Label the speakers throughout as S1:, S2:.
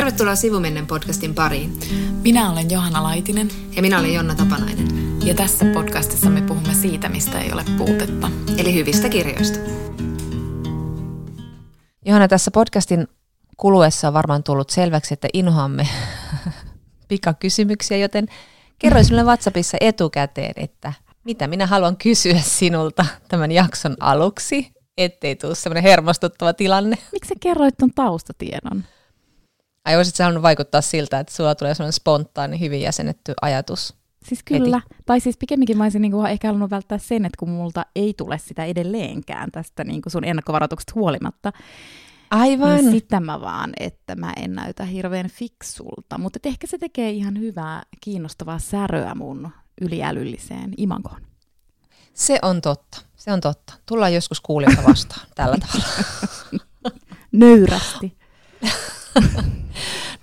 S1: Tervetuloa Sivumennen podcastin pariin.
S2: Minä olen Johanna Laitinen.
S1: Ja minä olen Jonna Tapanainen.
S2: Ja tässä podcastissa me puhumme siitä, mistä ei ole puutetta.
S1: Eli hyvistä kirjoista.
S3: Johanna, tässä podcastin kuluessa on varmaan tullut selväksi, että inhoamme pikakysymyksiä, joten kerroin sinulle WhatsAppissa etukäteen, että mitä minä haluan kysyä sinulta tämän jakson aluksi, ettei tule semmoinen hermostuttava tilanne.
S2: Miksi kerroit tuon taustatiedon?
S3: Ai olisit sä halunnut vaikuttaa siltä, että sulla tulee semmoinen spontaani, hyvin jäsennetty ajatus?
S2: Siis kyllä. Heti. Tai siis pikemminkin mä olisin niinku ehkä halunnut välttää sen, että kun multa ei tule sitä edelleenkään tästä niinku sun ennakkovaroituksesta huolimatta.
S3: Aivan.
S2: Niin sitä mä vaan, että mä en näytä hirveän fiksulta. Mutta ehkä se tekee ihan hyvää, kiinnostavaa säröä mun yliälylliseen imagoon.
S3: Se on totta. Se on totta. Tullaan joskus kuulijoita vastaan tällä tavalla.
S2: Nöyrästi.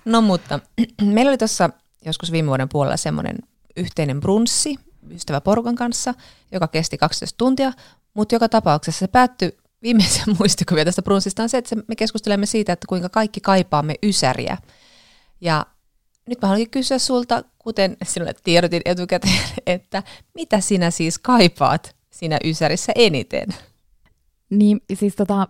S3: no mutta, meillä oli tuossa joskus viime vuoden puolella semmoinen yhteinen brunssi ystäväporukan kanssa, joka kesti 12 tuntia, mutta joka tapauksessa se päättyi viimeisen muistikuvia tästä brunssista on se, että me keskustelemme siitä, että kuinka kaikki kaipaamme ysäriä. Ja nyt mä haluankin kysyä sulta, kuten sinulle tiedotin etukäteen, että mitä sinä siis kaipaat siinä ysärissä eniten?
S2: Niin, siis tota,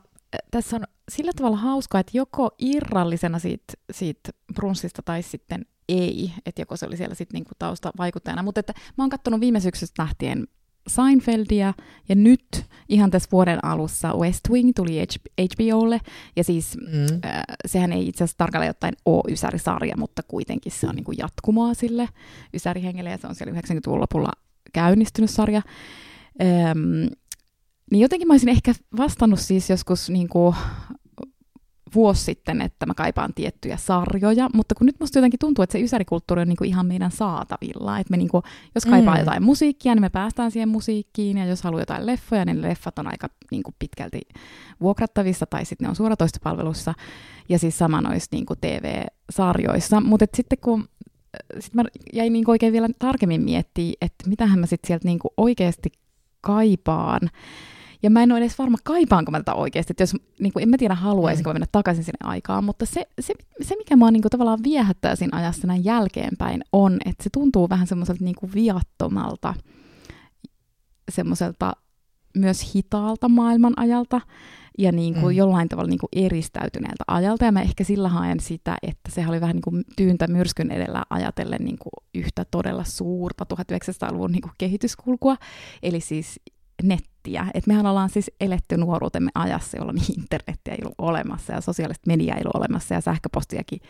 S2: tässä on sillä tavalla hauskaa, että joko irrallisena siitä, siitä brunssista tai sitten ei, että joko se oli siellä sitten niinku taustavaikuttajana. Mutta että mä oon katsonut viime syksystä lähtien Seinfeldia, ja nyt ihan tässä vuoden alussa West Wing tuli HBOlle, ja siis mm. äh, sehän ei itse asiassa tarkalleen ottaen ole Ysäri-sarja, mutta kuitenkin se on niin kuin jatkumoa sille Ysärihengelle, ja se on siellä 90-luvun lopulla käynnistynyt sarja. Ähm, niin jotenkin mä olisin ehkä vastannut siis joskus niin kuin vuosi sitten, että mä kaipaan tiettyjä sarjoja, mutta kun nyt musta jotenkin tuntuu, että se ysärikulttuuri on niinku ihan meidän saatavilla. Että me niinku, jos kaipaa mm. jotain musiikkia, niin me päästään siihen musiikkiin, ja jos haluaa jotain leffoja, niin leffat on aika niinku pitkälti vuokrattavissa, tai sitten ne on suoratoistopalvelussa, ja siis sama noissa niinku TV-sarjoissa. Mutta sitten kun sit mä jäin niinku oikein vielä tarkemmin miettiä, että mitähän mä sitten sieltä niinku oikeasti kaipaan, ja mä en ole edes varma, kaipaanko mä tätä oikeasti. Että jos, niin kuin, en mä tiedä, haluaisinko mm. mennä takaisin sinne aikaan, mutta se, se, se mikä mua niin kuin, tavallaan viehättää siinä ajassa näin jälkeenpäin, on, että se tuntuu vähän semmoiselta niin kuin viattomalta, semmoiselta myös hitaalta maailman ajalta ja niin kuin mm. jollain tavalla niin kuin eristäytyneeltä ajalta. Ja mä ehkä sillä haen sitä, että se oli vähän niin kuin tyyntä myrskyn edellä ajatellen niin kuin yhtä todella suurta 1900-luvun niin kuin kehityskulkua. Eli siis nettiä. Et mehän ollaan siis eletty nuoruutemme ajassa, jolloin internettiä ei ollut olemassa ja sosiaalista mediaa ei ollut olemassa ja sähköpostiakin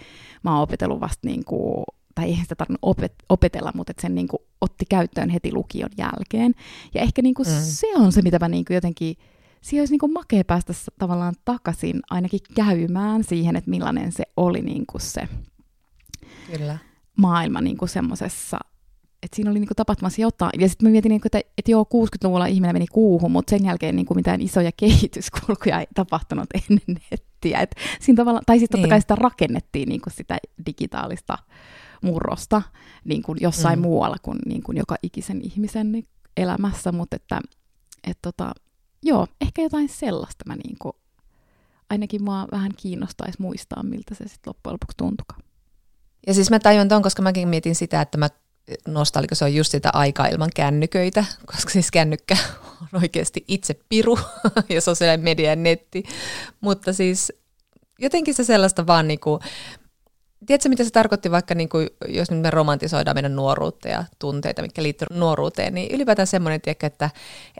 S2: mä oon opetellut vasta niin kuin, tai eihän sitä tarvinnut opet- opetella, mutta et sen niin kuin otti käyttöön heti lukion jälkeen. Ja ehkä niin kuin mm. se on se, mitä mä niin kuin jotenkin, siihen olisi niin kuin makea päästä tavallaan takaisin ainakin käymään siihen, että millainen se oli niin kuin se
S3: Kyllä.
S2: maailma niin kuin semmoisessa että siinä oli niinku tapahtumassa jotain. Ja sitten mä mietin, niinku, että, että joo, 60-luvulla ihminen meni kuuhun, mutta sen jälkeen niinku mitään isoja kehityskulkuja ei tapahtunut ennen nettiä. Et siinä tavalla, tai sitten totta niin. kai sitä rakennettiin niinku sitä digitaalista murrosta niin kuin jossain mm. muualla kuin, niin kuin joka ikisen ihmisen elämässä, mutta että et tota, joo, ehkä jotain sellaista mä niin kuin, ainakin mua vähän kiinnostaisi muistaa, miltä se sitten loppujen lopuksi tuntukaan.
S3: Ja siis mä tajun ton, koska mäkin mietin sitä, että mä nostalgio, se on just sitä aikaa ilman kännyköitä, koska siis kännykkä on oikeasti itse piru ja sosiaalinen media ja netti. Mutta siis jotenkin se sellaista vaan niin kuin, tiedätkö mitä se tarkoitti vaikka, niin kuin, jos nyt me romantisoidaan meidän nuoruutta ja tunteita, mitkä liittyy nuoruuteen, niin ylipäätään semmoinen, tiedätkö, että,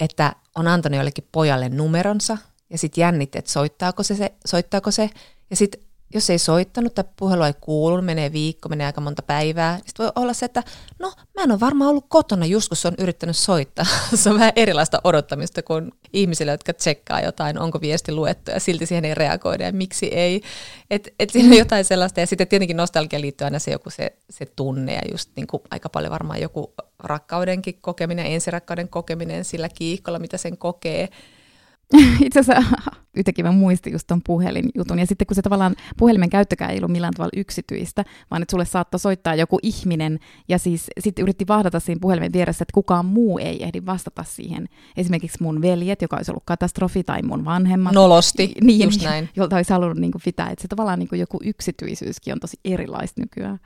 S3: että on antanut jollekin pojalle numeronsa ja sitten jännit, että soittaako se, se, soittaako se ja sitten jos ei soittanut tai puhelu ei kuulu, menee viikko, menee aika monta päivää, niin voi olla se, että no mä en ole varmaan ollut kotona just kun se on yrittänyt soittaa. se on vähän erilaista odottamista kuin ihmisille, jotka tsekkaa jotain, onko viesti luettu ja silti siihen ei reagoida ja miksi ei. Et, et siinä on jotain sellaista ja sitten tietenkin nostalgia liittyy aina se joku se, se tunne ja just niin kuin aika paljon varmaan joku rakkaudenkin kokeminen, ensirakkauden kokeminen sillä kiihkolla, mitä sen kokee.
S2: Itse asiassa yhtäkkiä mä muistin just ton puhelinjutun. Ja sitten kun se tavallaan puhelimen käyttökään ei ollut millään tavalla yksityistä, vaan että sulle saattoi soittaa joku ihminen ja siis sitten yritti vahdata siinä puhelimen vieressä, että kukaan muu ei ehdi vastata siihen. Esimerkiksi mun veljet, joka olisi ollut katastrofi, tai mun vanhemmat.
S3: Nolosti,
S2: niin,
S3: just näin.
S2: Jolta olisi halunnut niin pitää. Että se tavallaan niin joku yksityisyyskin on tosi erilaista nykyään.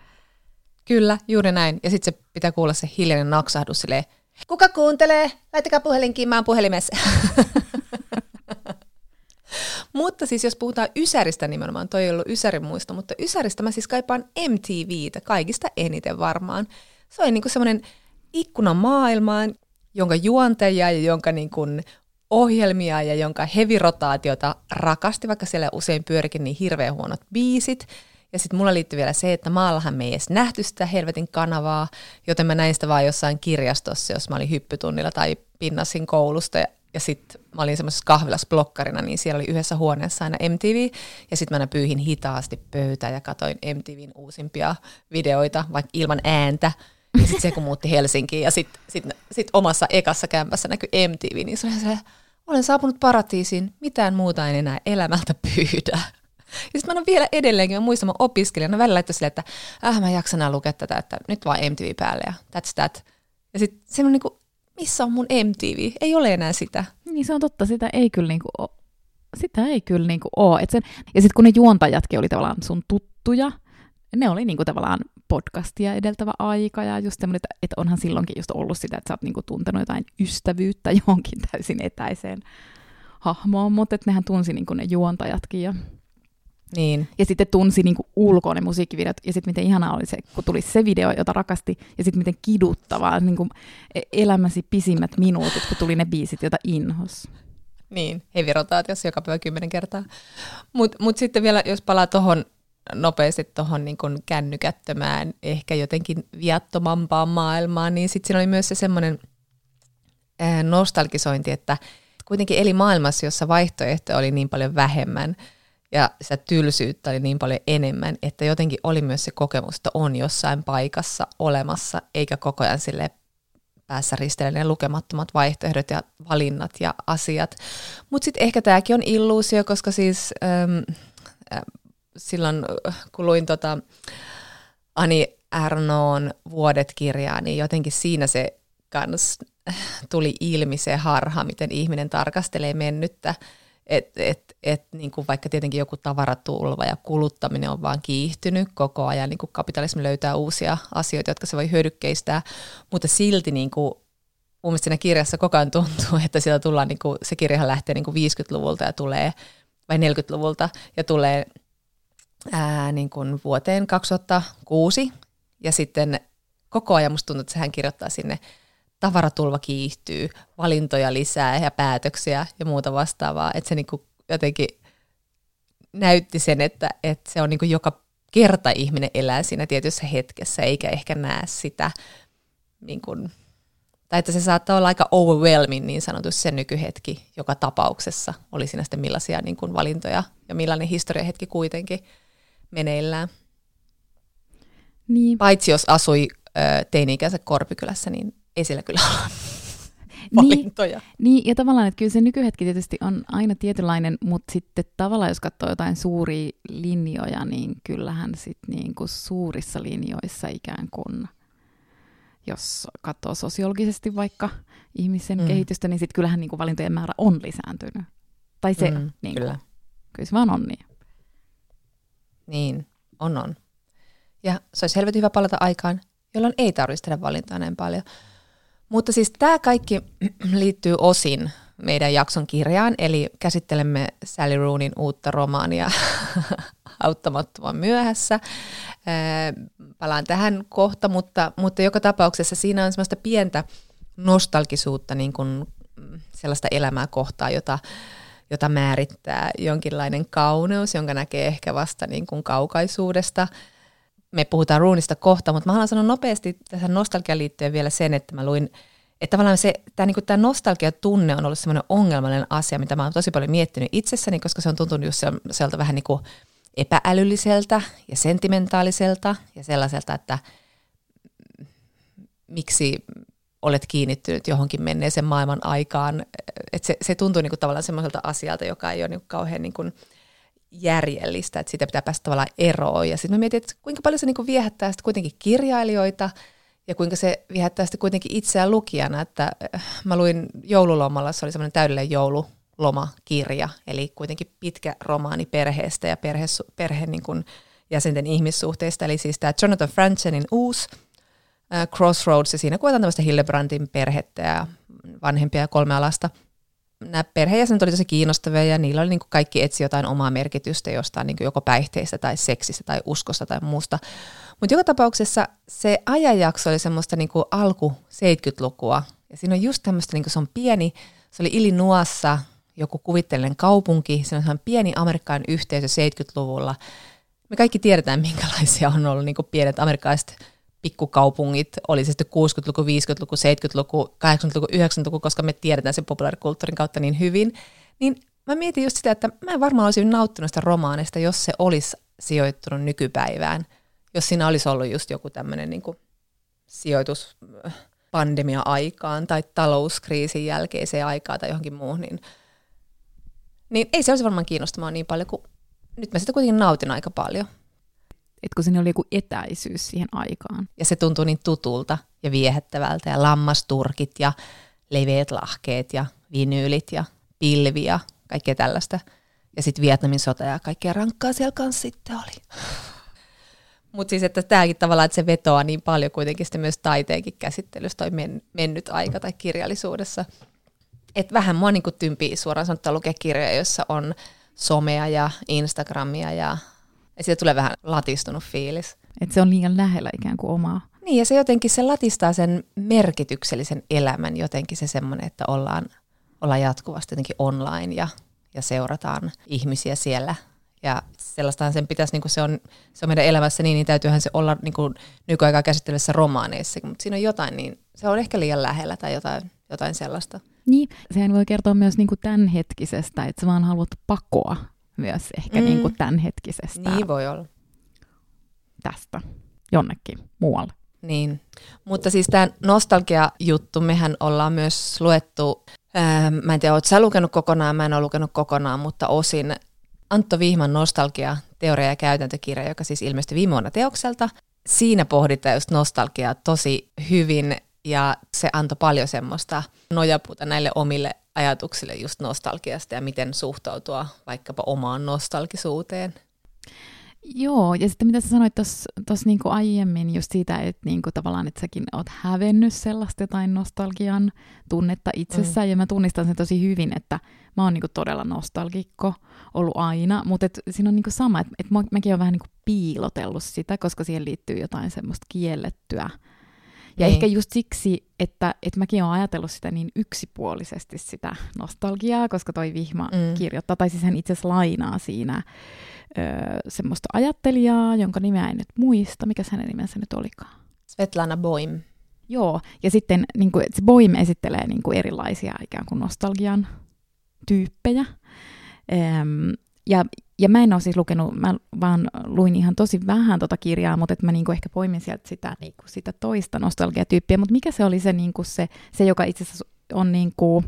S3: Kyllä, juuri näin. Ja sitten se pitää kuulla se hiljainen naksahdus silleen, kuka kuuntelee? Laittakaa puhelin kiimaan puhelimessa. mutta siis jos puhutaan Ysäristä nimenomaan, toi ei ollut Ysärin muisto, mutta Ysäristä mä siis kaipaan MTVtä kaikista eniten varmaan. Se oli niinku semmoinen ikkuna maailmaan, jonka juontajia ja jonka niinku ohjelmia ja jonka hevirotaatiota rakasti, vaikka siellä usein pyörikin niin hirveän huonot biisit. Ja sitten mulla liittyy vielä se, että maallahan me ei edes nähty sitä helvetin kanavaa, joten mä näin sitä vaan jossain kirjastossa, jos mä olin hyppytunnilla tai pinnasin koulusta. Ja, ja sitten mä olin semmoisessa kahvilassa blokkarina, niin siellä oli yhdessä huoneessa aina MTV. Ja sitten mä aina pyyhin hitaasti pöytää ja katoin MTVn uusimpia videoita, vaikka ilman ääntä. Ja sitten se, kun muutti Helsinkiin ja sitten sit, sit omassa ekassa kämpässä näkyi MTV, niin se oli se, olen saapunut paratiisiin, mitään muuta en enää elämältä pyydä. Ja sitten mä oon vielä edelleenkin, mä muistan, mä opiskelijana välillä laittoi silleen, että äh, mä jaksan enää lukea tätä, että nyt vaan MTV päälle ja that's that. Ja sitten semmoinen niinku, missä on mun MTV? Ei ole enää sitä.
S2: Niin se on totta, sitä ei kyllä niinku ole. Sitä ei kyllä niinku ole. Et sen, ja sitten kun ne juontajatkin oli tavallaan sun tuttuja, ne oli niinku tavallaan podcastia edeltävä aika ja just semmoinen, että, että onhan silloinkin just ollut sitä, että sä oot niinku tuntenut jotain ystävyyttä johonkin täysin etäiseen hahmoon, mutta että nehän tunsi niinku ne juontajatkin ja
S3: niin.
S2: Ja sitten tunsi niin ulkoa ne musiikkivideot, ja sitten miten ihanaa oli se, kun tuli se video, jota rakasti, ja sitten miten kiduttavaa, niin kuin elämäsi pisimmät minuutit, kun tuli ne biisit, joita inhos.
S3: Niin, hevirotaatiossa joka päivä kymmenen kertaa. Mutta mut sitten vielä, jos palaa tuohon nopeasti tuohon niin kännykättömään, ehkä jotenkin viattomampaan maailmaan, niin sitten siinä oli myös se semmoinen nostalgisointi, että kuitenkin eli maailmassa, jossa vaihtoehtoja oli niin paljon vähemmän – ja sitä tylsyyttä oli niin paljon enemmän, että jotenkin oli myös se kokemus, että on jossain paikassa olemassa, eikä koko ajan sille päässä ristellä ne lukemattomat vaihtoehdot ja valinnat ja asiat. Mutta sitten ehkä tämäkin on illuusio, koska siis ähm, äh, silloin kun luin tota Ani Ernoon Vuodet-kirjaa, niin jotenkin siinä se kans tuli ilmi se harha, miten ihminen tarkastelee mennyttä et, et, et, niin kuin vaikka tietenkin joku tavaratulva ja kuluttaminen on vaan kiihtynyt koko ajan, niin kuin kapitalismi löytää uusia asioita, jotka se voi hyödykkeistää, mutta silti niin kuin, mun mielestä siinä kirjassa koko ajan tuntuu, että sieltä tullaan, niin kuin, se kirjahan lähtee niin kuin 50-luvulta ja tulee, vai 40-luvulta, ja tulee ää, niin kuin vuoteen 2006, ja sitten koko ajan musta tuntuu, että hän kirjoittaa sinne tavaratulva kiihtyy, valintoja lisää ja päätöksiä ja muuta vastaavaa. Että se niinku jotenkin näytti sen, että, että se on niinku joka kerta ihminen elää siinä tietyssä hetkessä, eikä ehkä näe sitä, niin kuin, tai että se saattaa olla aika overwhelming niin sanotusti se nykyhetki joka tapauksessa, oli siinä sitten millaisia niin kuin valintoja ja millainen historiahetki kuitenkin meneillään.
S2: Niin.
S3: Paitsi jos asui teini-ikänsä Korpikylässä, niin ei siellä kyllä ole
S2: niin. valintoja. Niin, niin, ja tavallaan, että kyllä se nykyhetki tietysti on aina tietynlainen, mutta sitten tavallaan, jos katsoo jotain suuria linjoja, niin kyllähän sitten niin kuin suurissa linjoissa ikään kuin, jos katsoo sosiologisesti vaikka ihmisen mm. kehitystä, niin sitten kyllähän niin kuin valintojen määrä on lisääntynyt. Tai se, mm, niin kyllä. Kuin, kyllä se vaan on niin.
S3: Niin, on on. Ja se olisi helvetin hyvä palata aikaan, jolloin ei tarvitsisi tehdä valintaa näin paljon. Mutta siis tämä kaikki liittyy osin meidän jakson kirjaan, eli käsittelemme Sally Roonin uutta romaania auttamattoman myöhässä. Palaan tähän kohta, mutta, mutta joka tapauksessa siinä on sellaista pientä nostalgisuutta, niin kuin sellaista elämää kohtaa, jota, jota määrittää jonkinlainen kauneus, jonka näkee ehkä vasta niin kuin kaukaisuudesta. Me puhutaan ruunista kohta, mutta mä haluan sanoa nopeasti tähän nostalgian liittyen vielä sen, että mä luin – että tavallaan se, tämä, niin tämä nostalgia-tunne on ollut semmoinen ongelmallinen asia, mitä mä oon tosi paljon miettinyt itsessäni, koska se on tuntunut just sieltä vähän niin kuin epäälylliseltä ja sentimentaaliselta ja sellaiselta, että miksi olet kiinnittynyt johonkin menneeseen maailman aikaan. Et se, se tuntuu niin kuin tavallaan semmoiselta asialta, joka ei ole niin kuin kauhean niin kuin järjellistä, että siitä pitää päästä tavallaan eroon. Ja sitten mä mietin, että kuinka paljon se niin kuin viehättää sitten kuitenkin kirjailijoita ja kuinka se viehättää sitten kuitenkin itseään lukijana. Että äh, mä luin joululomalla, se oli semmoinen täydellinen joululomakirja, eli kuitenkin pitkä romaani perheestä ja perhe, perhe niin kuin jäsenten ihmissuhteista. Eli siis tämä Jonathan Franzenin uusi äh, Crossroads, ja siinä kuvataan tämmöistä Hillebrandin perhettä ja vanhempia ja kolme alasta. Nämä perheenjäsenet oli tosi kiinnostavia ja niillä oli niin kuin kaikki etsi jotain omaa merkitystä jostain niin kuin joko päihteistä tai seksistä tai uskosta tai muusta. Mutta joka tapauksessa se ajanjakso oli semmoista niin kuin alku 70-lukua ja siinä on just tämmöistä, niin kuin se on pieni, se oli Illinoissa joku kuvitteellinen kaupunki, se on pieni amerikkalainen yhteisö 70-luvulla. Me kaikki tiedetään, minkälaisia on ollut niin kuin pienet amerikkalaiset pikkukaupungit, oli se sitten 60-luku, 50-luku, 70-luku, 80-luku, 90-luku, koska me tiedetään sen populaarikulttuurin kautta niin hyvin, niin mä mietin just sitä, että mä en varmaan olisi nauttinut sitä romaanista, jos se olisi sijoittunut nykypäivään, jos siinä olisi ollut just joku tämmöinen niin sijoitus äh, pandemia-aikaan tai talouskriisin jälkeiseen aikaan tai johonkin muuhun, niin, niin ei se olisi varmaan kiinnostamaan niin paljon kuin nyt mä sitä kuitenkin nautin aika paljon
S2: että kun siinä oli joku etäisyys siihen aikaan.
S3: Ja se tuntui niin tutulta ja viehättävältä ja lammasturkit ja leveät lahkeet ja vinyylit ja pilvi ja kaikkea tällaista. Ja sitten Vietnamin sota ja kaikkea rankkaa siellä kanssa sitten oli. Mutta siis, että tämäkin tavallaan, että se vetoaa niin paljon kuitenkin sitten myös taiteenkin käsittelyssä toi men, mennyt aika tai kirjallisuudessa. Että vähän mua niin tympii suoraan sanottuna lukea kirjoja, joissa on somea ja Instagramia ja ja siitä tulee vähän latistunut fiilis.
S2: Että se on liian lähellä ikään kuin omaa.
S3: Niin, ja se jotenkin se latistaa sen merkityksellisen elämän jotenkin se semmoinen, että ollaan, ollaan jatkuvasti jotenkin online ja, ja seurataan ihmisiä siellä. Ja sellaistahan sen pitäisi, niin kuin se, on, se on meidän elämässä niin, niin täytyyhän se olla niin kuin nykyaikaa käsittelyssä romaaneissa, mutta siinä on jotain, niin se on ehkä liian lähellä tai jotain, jotain sellaista.
S2: Niin, sehän voi kertoa myös niin kuin tämänhetkisestä, että sä vaan haluat pakoa myös ehkä mm. niin kuin tämänhetkisestä.
S3: Niin voi olla.
S2: Tästä jonnekin muualle.
S3: Niin, mutta siis tämä nostalgia-juttu, mehän ollaan myös luettu, ää, mä en tiedä, oletko sä lukenut kokonaan, mä en ole lukenut kokonaan, mutta osin Antto Vihman nostalgia, teoria- ja käytäntökirja, joka siis ilmestyi viime vuonna teokselta. Siinä pohditaan just nostalgiaa tosi hyvin ja se antoi paljon semmoista nojapuuta näille omille ajatuksille just nostalgiasta ja miten suhtautua vaikkapa omaan nostalgisuuteen.
S2: Joo, ja sitten mitä sä sanoit tuossa niinku aiemmin just siitä, että niinku tavallaan, että säkin oot hävennyt sellaista jotain nostalgian tunnetta itsessään, mm. ja mä tunnistan sen tosi hyvin, että mä oon niinku todella nostalgikko ollut aina, mutta et siinä on niinku sama, että et mäkin oon vähän niinku piilotellut sitä, koska siihen liittyy jotain semmoista kiellettyä ja niin. ehkä just siksi, että, että mäkin olen ajatellut sitä niin yksipuolisesti sitä nostalgiaa, koska toi Vihma mm. kirjoittaa, tai siis hän itse asiassa lainaa siinä ö, semmoista ajattelijaa, jonka nimeä en nyt muista. Mikä hänen nimensä nyt olikaan?
S3: Svetlana Boim.
S2: Joo, ja sitten niin kuin, se Boim esittelee niin kuin erilaisia ikään kuin nostalgian tyyppejä. Öm, ja, ja mä en ole siis lukenut, mä vaan luin ihan tosi vähän tota kirjaa, mutta että mä niinku ehkä poimin sieltä sitä, niinku sitä toista nostalgiatyyppiä. Mutta mikä se oli se, niinku se, se joka itse asiassa on niinku,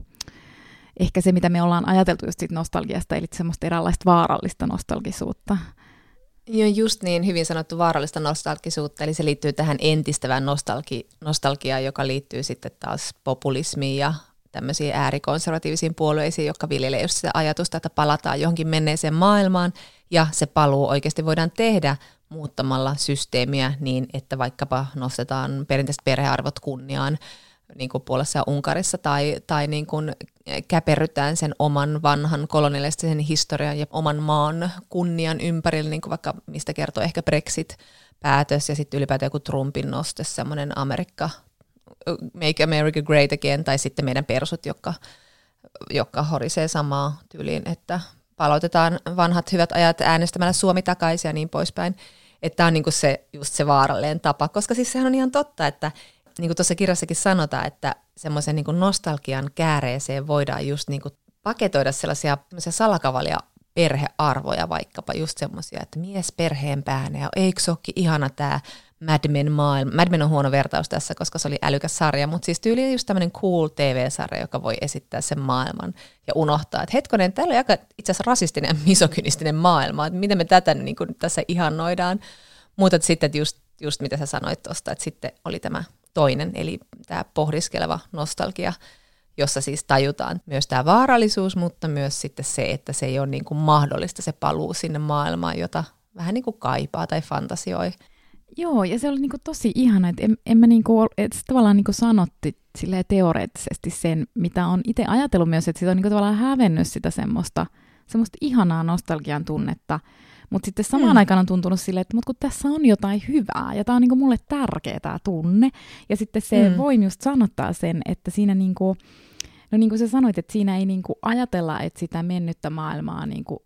S2: ehkä se, mitä me ollaan ajateltu just siitä nostalgiasta, eli semmoista eräänlaista vaarallista nostalgisuutta.
S3: Joo, just niin, hyvin sanottu vaarallista nostalgisuutta, eli se liittyy tähän entistävään nostalgi- nostalgiaan, joka liittyy sitten taas populismiin ja tämmöisiin äärikonservatiivisiin puolueisiin, jotka viljelee just sitä ajatusta, että palataan johonkin menneeseen maailmaan, ja se paluu oikeasti voidaan tehdä muuttamalla systeemiä niin, että vaikkapa nostetaan perinteiset perhearvot kunniaan, niin kuin Puolassa ja Unkarissa, tai, tai niin kuin käperrytään sen oman vanhan kolonialistisen historian ja oman maan kunnian ympärille, niin kuin vaikka mistä kertoo ehkä Brexit-päätös ja sitten ylipäätään joku Trumpin noste, semmoinen Amerikka Make America Great Again, tai sitten meidän persut, jotka, jotka horisee samaa tyyliin, että palautetaan vanhat hyvät ajat äänestämällä Suomi takaisin ja niin poispäin. Että tämä on niinku se, just se vaarallinen tapa, koska siis sehän on ihan totta, että niin kuin tuossa kirjassakin sanotaan, että semmoisen niin nostalgian kääreeseen voidaan just niin paketoida sellaisia salakavalia perhearvoja vaikkapa, just semmoisia, että mies perheen päänä ja eikö se ihana tämä Mad Men maailma. Mad Men on huono vertaus tässä, koska se oli älykäs sarja, mutta siis tyyli just tämmöinen cool TV-sarja, joka voi esittää sen maailman ja unohtaa, että hetkonen, täällä on aika itse asiassa rasistinen ja misokynistinen maailma, että miten me tätä niin kuin tässä ihannoidaan. Mutta sitten että just, just mitä sä sanoit tuosta, että sitten oli tämä toinen, eli tämä pohdiskeleva nostalgia, jossa siis tajutaan myös tämä vaarallisuus, mutta myös sitten se, että se ei ole niin kuin mahdollista se paluu sinne maailmaan, jota vähän niin kuin kaipaa tai fantasioi.
S2: Joo, ja se oli niinku tosi ihana, että en, en mä niinku, että tavallaan niinku sanotti teoreettisesti sen, mitä on itse ajatellut myös, että sitä on niinku tavallaan hävennyt sitä semmoista, semmoista ihanaa nostalgian tunnetta, mutta sitten samaan mm. aikaan on tuntunut silleen, että mut kun tässä on jotain hyvää, ja tämä on niinku mulle tärkeä tämä tunne, ja sitten se mm. voin just sanottaa sen, että siinä niinku, no niin kuin sä sanoit, että siinä ei niinku ajatella, että sitä mennyttä maailmaa niinku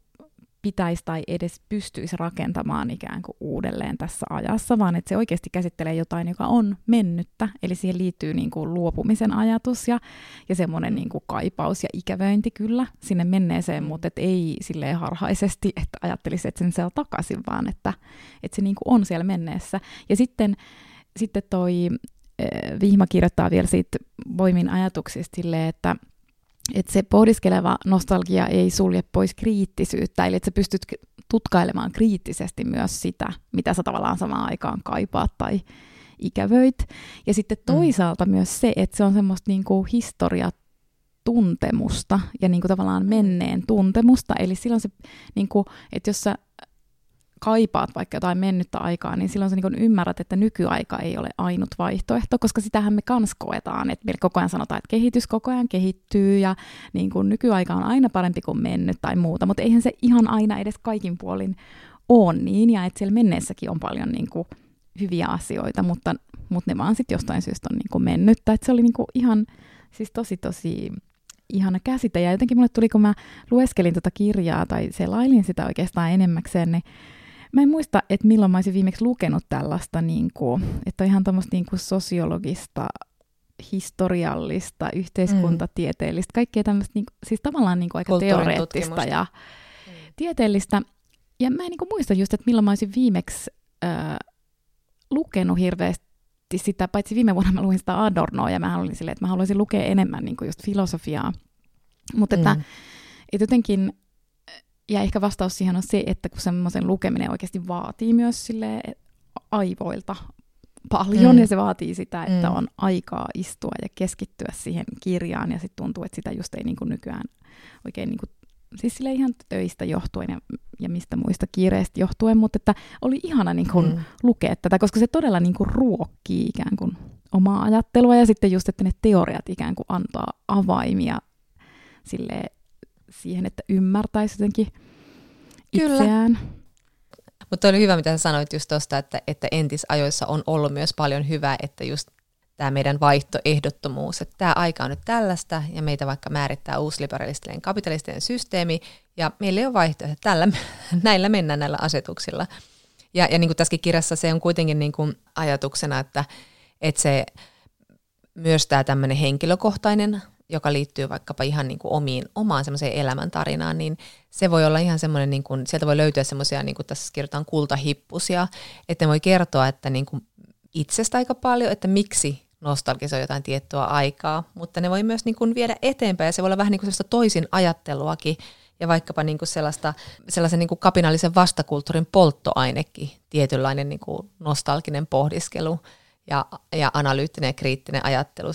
S2: pitäisi tai edes pystyisi rakentamaan ikään kuin uudelleen tässä ajassa, vaan että se oikeasti käsittelee jotain, joka on mennyttä, eli siihen liittyy niin kuin luopumisen ajatus ja, ja semmoinen niin kuin kaipaus ja ikävöinti kyllä sinne menneeseen, mutta et ei silleen harhaisesti, että ajattelisi, että sen saa takaisin, vaan että, että se niin kuin on siellä menneessä. Ja sitten, sitten toi äh, Vihma kirjoittaa vielä siitä voimin ajatuksista silleen, että että se pohdiskeleva nostalgia ei sulje pois kriittisyyttä, eli että sä pystyt tutkailemaan kriittisesti myös sitä, mitä sä tavallaan samaan aikaan kaipaat tai ikävöit. Ja sitten mm. toisaalta mm. myös se, että se on semmoista niinku historiatuntemusta ja niinku tavallaan menneen tuntemusta. Eli silloin se, niinku, että jos sä kaipaat vaikka jotain mennyttä aikaa, niin silloin sä niin ymmärrät, että nykyaika ei ole ainut vaihtoehto, koska sitähän me kans koetaan, että meillä koko ajan sanotaan, että kehitys koko ajan kehittyy ja niin kuin nykyaika on aina parempi kuin mennyt tai muuta, mutta eihän se ihan aina edes kaikin puolin ole niin, ja että siellä menneessäkin on paljon niin kuin hyviä asioita, mutta, mutta ne vaan sitten jostain syystä on niin kuin mennyttä, että se oli niin kuin ihan siis tosi tosi ihana käsite, ja jotenkin mulle tuli, kun mä lueskelin tuota kirjaa tai selailin sitä oikeastaan enemmäkseen, niin Mä en muista, että milloin mä olisin viimeksi lukenut tällaista, niin kuin, että ihan tämmöistä niin kuin sosiologista, historiallista, yhteiskuntatieteellistä, kaikkea tämmöistä, niin kuin, siis tavallaan niin kuin aika teoreettista ja mm. tieteellistä. Ja mä en niin kuin muista just, että milloin mä olisin viimeksi äh, lukenut hirveästi sitä, paitsi viime vuonna mä luin sitä Adornoa, ja mä olin silleen, että mä haluaisin lukea enemmän niin kuin just filosofiaa. Mutta että, mm. että jotenkin ja ehkä vastaus siihen on se, että kun semmoisen lukeminen oikeasti vaatii myös sille aivoilta paljon, mm. ja se vaatii sitä, että mm. on aikaa istua ja keskittyä siihen kirjaan, ja sitten tuntuu, että sitä just ei niin kuin nykyään oikein niin kuin, siis sille ihan töistä johtuen ja, ja mistä muista kiireistä johtuen, mutta että oli ihana niin kuin mm. lukea tätä, koska se todella niin kuin ruokkii ikään kuin omaa ajattelua, ja sitten just, että ne teoriat ikään kuin antaa avaimia sille siihen, että ymmärtäisi jotenkin Kyllä. itseään.
S3: Mutta oli hyvä, mitä sä sanoit just tuosta, että, että entisajoissa on ollut myös paljon hyvää, että just tämä meidän vaihtoehdottomuus, että tämä aika on nyt tällaista ja meitä vaikka määrittää uusliberalistinen kapitalistinen systeemi ja meillä ei ole vaihtoehto, tällä, näillä mennään näillä asetuksilla. Ja, ja niin kuin tässäkin kirjassa se on kuitenkin niin kuin ajatuksena, että, että se myös tämä tämmöinen henkilökohtainen joka liittyy vaikkapa ihan niin kuin omiin, omaan semmoiseen elämäntarinaan, niin se voi olla ihan semmoinen, niin kuin, sieltä voi löytyä semmoisia, niin kuin tässä kirjoitetaan kultahippusia, että ne voi kertoa, että niin kuin itsestä aika paljon, että miksi nostalgisoi jotain tiettyä aikaa, mutta ne voi myös niin kuin viedä eteenpäin ja se voi olla vähän niin kuin sellaista toisin ajatteluakin ja vaikkapa niin kuin sellaista, sellaisen niin kuin kapinallisen vastakulttuurin polttoainekin, tietynlainen niin kuin nostalginen pohdiskelu ja, ja analyyttinen ja kriittinen ajattelu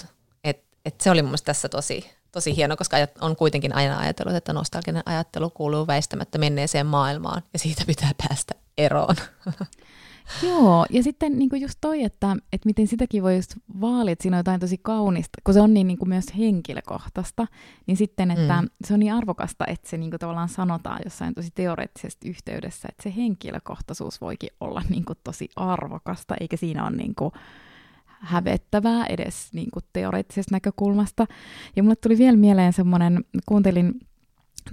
S3: et se oli mun mielestä tässä tosi, tosi hieno, koska on kuitenkin aina ajatellut, että nostalginen ajattelu kuuluu väistämättä menneeseen maailmaan ja siitä pitää päästä eroon.
S2: Joo, ja sitten niin just toi, että, että miten sitäkin voi just vaalia, että siinä on jotain tosi kaunista, kun se on niin, niin kuin myös henkilökohtaista, niin sitten, että mm. se on niin arvokasta, että se niin kuin tavallaan sanotaan jossain tosi teoreettisessa yhteydessä, että se henkilökohtaisuus voikin olla niin kuin tosi arvokasta, eikä siinä ole niin kuin, hävettävää edes niin kuin teoreettisesta näkökulmasta. Ja mulle tuli vielä mieleen semmoinen, kuuntelin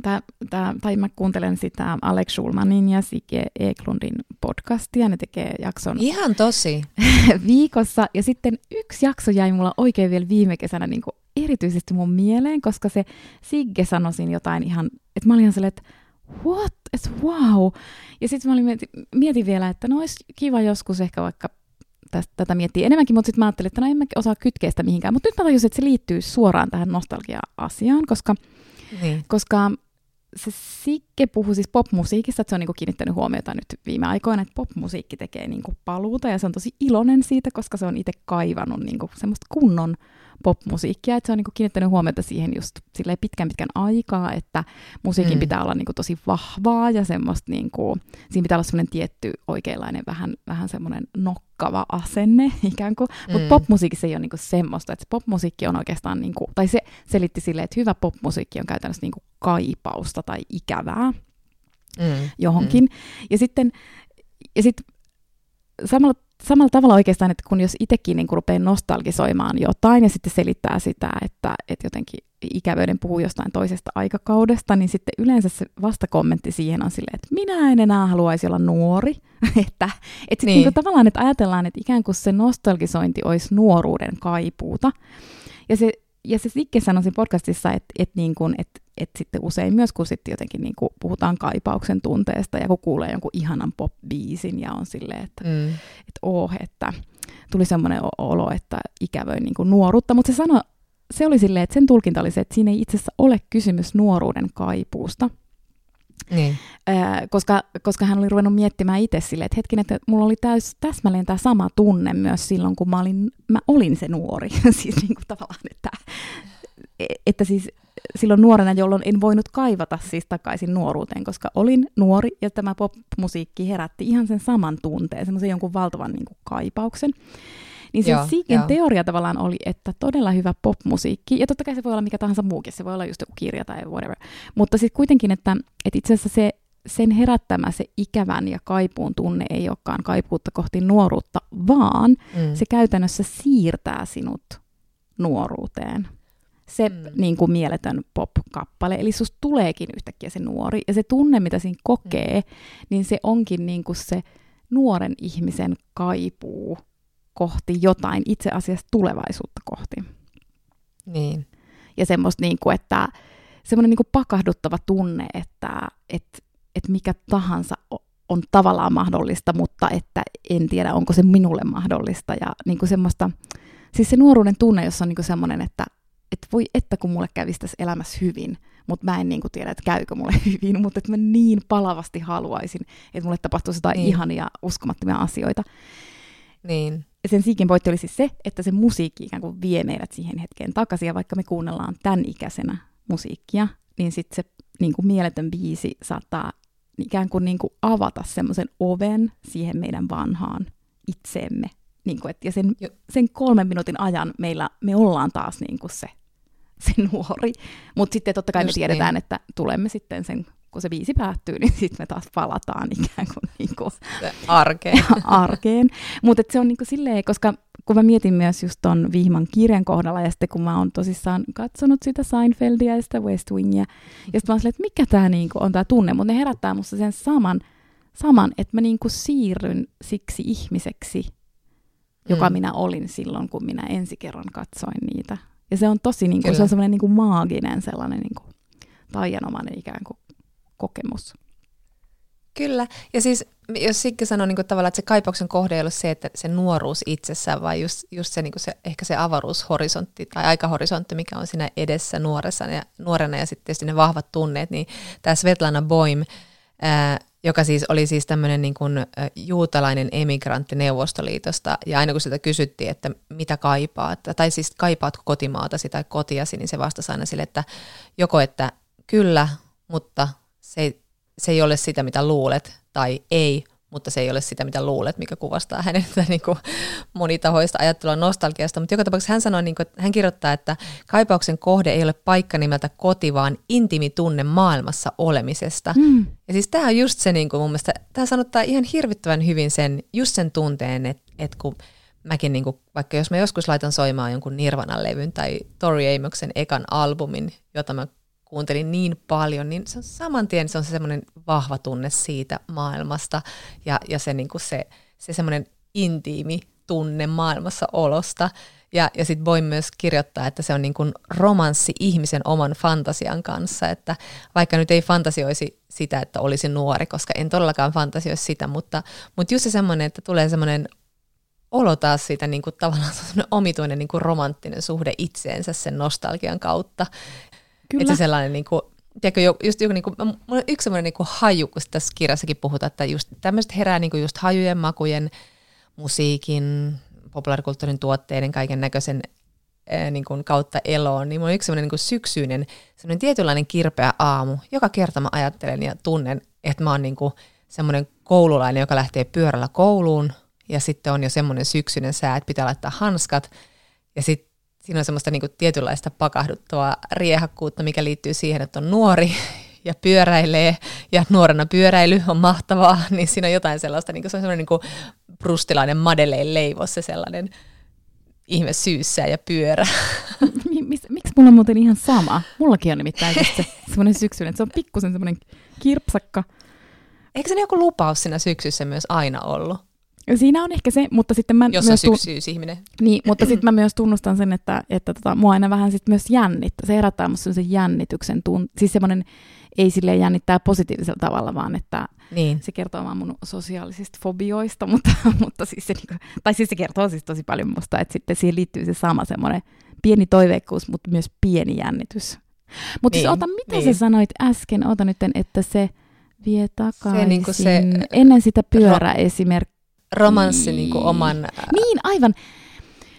S2: Tää, tää, tai mä kuuntelen sitä Alex Schulmanin ja Sike Eklundin podcastia, ne tekee jakson
S3: Ihan tosi.
S2: viikossa, ja sitten yksi jakso jäi mulla oikein vielä viime kesänä niin kuin erityisesti mun mieleen, koska se Sigge sanoisin jotain ihan, että mä olin ihan sellainen, että what, että wow. Ja sitten mä olin mietin, mietin vielä, että no olisi kiva joskus ehkä vaikka tästä, tätä miettiä enemmänkin, mutta sitten mä ajattelin, että no en mä osaa kytkeä sitä mihinkään. Mutta nyt mä tajusin, että se liittyy suoraan tähän nostalgia-asiaan, koska,
S3: Niin.
S2: koska se Sikke puhui siis popmusiikista, että se on niinku kiinnittänyt huomiota nyt viime aikoina, että popmusiikki tekee niinku paluuta ja se on tosi iloinen siitä, koska se on itse kaivannut niinku semmoista kunnon popmusiikkia, että se on niinku kiinnittänyt huomiota siihen just silleen pitkän pitkän aikaa, että musiikin
S3: Mm.
S2: pitää olla niinku tosi vahvaa ja semmoista niinku, siinä pitää olla semmoinen tietty oikeanlainen vähän, vähän semmoinen nokkava asenne ikään kuin, mutta
S3: Mm.
S2: popmusiikissa ei ole niinku semmoista, että se popmusiikki on oikeastaan, niinku, tai se selitti silleen, että hyvä popmusiikki on käytännössä niinku kaipausta tai ikävää
S3: Mm.
S2: johonkin. Mm. Ja sitten ja sit samalla, samalla tavalla oikeastaan, että kun jos itsekin niin rupeaa nostalgisoimaan jotain ja sitten selittää sitä, että, että jotenkin ikävöiden puhuu jostain toisesta aikakaudesta, niin sitten yleensä se vastakommentti siihen on silleen, että minä en enää haluaisi olla nuori. että että niin.
S3: Niin.
S2: tavallaan, että ajatellaan, että ikään kuin se nostalgisointi olisi nuoruuden kaipuuta. Ja se, ja se Sikke sanoi siinä podcastissa, että, että, niin kuin, että, että sitten usein myös, kun sitten jotenkin niin kuin puhutaan kaipauksen tunteesta ja kun kuulee jonkun ihanan pop-biisin ja on silleen, että,
S3: Mm.
S2: että oh, että tuli semmoinen olo, että ikävöin niin kuin nuoruutta, mutta se sanoi, se oli silleen, että sen tulkinta oli se, että siinä ei itse asiassa ole kysymys nuoruuden kaipuusta,
S3: Niin.
S2: Koska, koska hän oli ruvennut miettimään itse silleen, että hetkinen, että mulla oli täys, täsmälleen tämä sama tunne myös silloin, kun mä olin, mä olin se nuori. siis niin kuin tavallaan, että, että siis silloin nuorena, jolloin en voinut kaivata siis takaisin nuoruuteen, koska olin nuori ja tämä pop-musiikki herätti ihan sen saman tunteen, semmoisen jonkun valtavan niin kuin kaipauksen. Niin se
S3: joo.
S2: teoria tavallaan oli, että todella hyvä popmusiikki, ja totta kai se voi olla mikä tahansa muukin, se voi olla just joku kirja tai whatever, mutta sitten kuitenkin, että, että itse asiassa se, sen herättämä se ikävän ja kaipuun tunne ei olekaan kaipuutta kohti nuoruutta, vaan
S3: Mm.
S2: se käytännössä siirtää sinut nuoruuteen. Se
S3: Mm.
S2: niin kuin mieletön pop-kappale, eli susta tuleekin yhtäkkiä se nuori, ja se tunne, mitä siinä kokee, mm. niin se onkin niin kuin se nuoren ihmisen kaipuu kohti jotain itse asiassa tulevaisuutta kohti.
S3: Niin.
S2: Ja semmoista, niin kuin, että semmoinen niin kuin pakahduttava tunne, että, että, että mikä tahansa on tavallaan mahdollista, mutta että en tiedä, onko se minulle mahdollista. Ja niin kuin semmoista, siis se nuoruuden tunne, jossa on niin kuin semmoinen, että, että voi että kun mulle kävisi tässä elämässä hyvin, mutta mä en niin kuin tiedä, että käykö mulle hyvin, mutta että mä niin palavasti haluaisin, että mulle tapahtuisi jotain
S3: niin.
S2: ihania, uskomattomia asioita.
S3: Niin.
S2: Sen siikin pointti oli siis se, että se musiikki ikään kuin vie meidät siihen hetkeen takaisin, ja vaikka me kuunnellaan tämän ikäisenä musiikkia, niin sitten se niin kuin mieletön biisi saattaa ikään kuin, niin kuin avata semmoisen oven siihen meidän vanhaan itseemme. Niin kuin, et, ja sen, sen kolmen minuutin ajan meillä, me ollaan taas niin kuin se, se nuori. Mutta sitten totta kai
S3: Just
S2: me tiedetään,
S3: niin.
S2: että tulemme sitten sen, kun se biisi päättyy, niin sitten me taas palataan ikään kuin, niin kuin
S3: arkeen.
S2: arkeen. Mutta se on niinku silleen, koska kun mä mietin myös just ton Vihman kirjan kohdalla, ja sitten kun mä oon tosissaan katsonut sitä Seinfeldia ja sitä West Wingia, ja sitten mä oon silleen, että mikä tämä niinku on tämä tunne, mutta ne herättää musta sen saman, saman että mä niinku siirryn siksi ihmiseksi, joka
S3: Mm.
S2: minä olin silloin, kun minä ensi kerran katsoin niitä. Ja se on tosi, niinku,
S3: Kyllä.
S2: se on semmoinen niinku maaginen sellainen niinku, taianomainen ikään kuin kokemus.
S3: Kyllä. Ja siis jos Sikke sanoi niin tavallaan, että se kaipauksen kohde ei ole se, että se nuoruus itsessään, vaan just, just se, niin se, ehkä se avaruushorisontti tai aikahorisontti, mikä on siinä edessä nuoressa ja, nuorena ja sitten tietysti ne vahvat tunneet, niin tämä Svetlana Boim, ää, joka siis oli siis tämmöinen niin kuin, juutalainen emigrantti Neuvostoliitosta, ja aina kun sitä kysyttiin, että mitä kaipaat, tai siis kaipaatko kotimaatasi tai kotiasi, niin se vastasi aina sille, että joko että kyllä, mutta se ei, se ei ole sitä, mitä luulet, tai ei, mutta se ei ole sitä, mitä luulet, mikä kuvastaa hänen niin kuin, monitahoista ajattelua nostalgiasta. Mutta joka tapauksessa hän sanoi, niin kuin, että hän kirjoittaa, että kaipauksen kohde ei ole paikka nimeltä koti, vaan intiimi tunne maailmassa olemisesta.
S2: Mm.
S3: Ja siis tämä on just se, niin kuin mun mielestä, tämä sanottaa ihan hirvittävän hyvin sen, just sen tunteen, että, että kun mäkin, niin kuin, vaikka jos mä joskus laitan soimaan jonkun Nirvana-levyn tai Tori Amoksen ekan albumin, jota mä kuuntelin niin paljon, niin se on saman tien se on se semmoinen vahva tunne siitä maailmasta ja, ja se, niin kuin se, se semmoinen intiimi tunne maailmassa olosta. Ja, ja sitten voi myös kirjoittaa, että se on niin kuin romanssi ihmisen oman fantasian kanssa, että vaikka nyt ei fantasioisi sitä, että olisi nuori, koska en todellakaan fantasioisi sitä, mutta, mutta just se semmoinen, että tulee semmoinen olo taas siitä niin kuin, tavallaan omituinen niin kuin romanttinen suhde itseensä sen nostalgian kautta.
S2: Kyllä.
S3: Että se sellainen, niin kuin, tiedätkö, just joku, niin kuin, mulla on yksi sellainen niin kuin haju, kun tässä kirjassakin puhutaan, että just tämmöiset herää niin kuin just hajujen, makujen, musiikin, populaarikulttuurin tuotteiden, kaiken näköisen niin kuin kautta eloon, niin mulla on yksi sellainen niin kuin syksyinen, sellainen tietynlainen kirpeä aamu. Joka kerta mä ajattelen ja tunnen, että mä oon niin kuin semmoinen koululainen, joka lähtee pyörällä kouluun, ja sitten on jo semmoinen syksyinen sää, että pitää laittaa hanskat, ja sitten siinä on semmoista niin kuin tietynlaista pakahduttavaa riehakkuutta, mikä liittyy siihen, että on nuori ja pyöräilee, ja nuorena pyöräily on mahtavaa, niin siinä on jotain sellaista, niin kuin se on semmoinen niin kuin brustilainen Madeleine leivos, se sellainen ihme syyssä ja pyörä.
S2: Miksi mulla on muuten ihan sama? Mullakin on nimittäin se semmoinen syksyinen, se on pikkusen semmoinen kirpsakka.
S3: Eikö se joku lupaus siinä syksyssä myös aina ollut?
S2: Siinä on ehkä se, mutta sitten mä
S3: Jos
S2: myös...
S3: on ihminen.
S2: Niin, mutta sitten mä myös tunnustan sen, että, että tota, mua aina vähän sit myös jännittää. Se herättää musta sen jännityksen tunt... Siis semmoinen, ei sille jännittää positiivisella tavalla, vaan että niin. se kertoo vaan mun sosiaalisista fobioista, mutta, mutta siis se, niinku, tai siis se kertoo siis tosi paljon musta, että sitten siihen liittyy se sama semmoinen pieni toiveikkuus, mutta myös pieni jännitys. Mutta siis niin, siis ota, mitä niin. sä sanoit äsken, ota nyt, että se vie takaisin. Se, niin se, ennen sitä pyöräesimerkkiä
S3: romanssi niin kuin oman...
S2: Niin, aivan.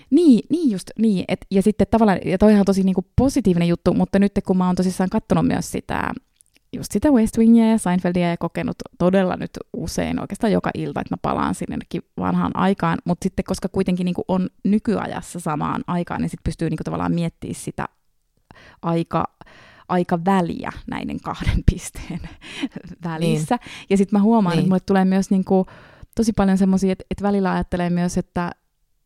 S2: Niin, niin just, niin. Et, ja sitten tavallaan, ja toihan on tosi niin kuin positiivinen juttu, mutta nyt kun mä oon tosissaan katsonut myös sitä, just sitä West Wingia ja Seinfeldia ja kokenut todella nyt usein oikeastaan joka ilta, että mä palaan sinnekin vanhaan aikaan, mutta sitten koska kuitenkin niin kuin on nykyajassa samaan aikaan, niin sitten pystyy niin kuin tavallaan miettimään sitä aika, aika väliä näiden kahden pisteen välissä. Niin. Ja sitten mä huomaan, niin. että mulle tulee myös niin kuin, tosi paljon semmoisia, että, että välillä ajattelee myös, että,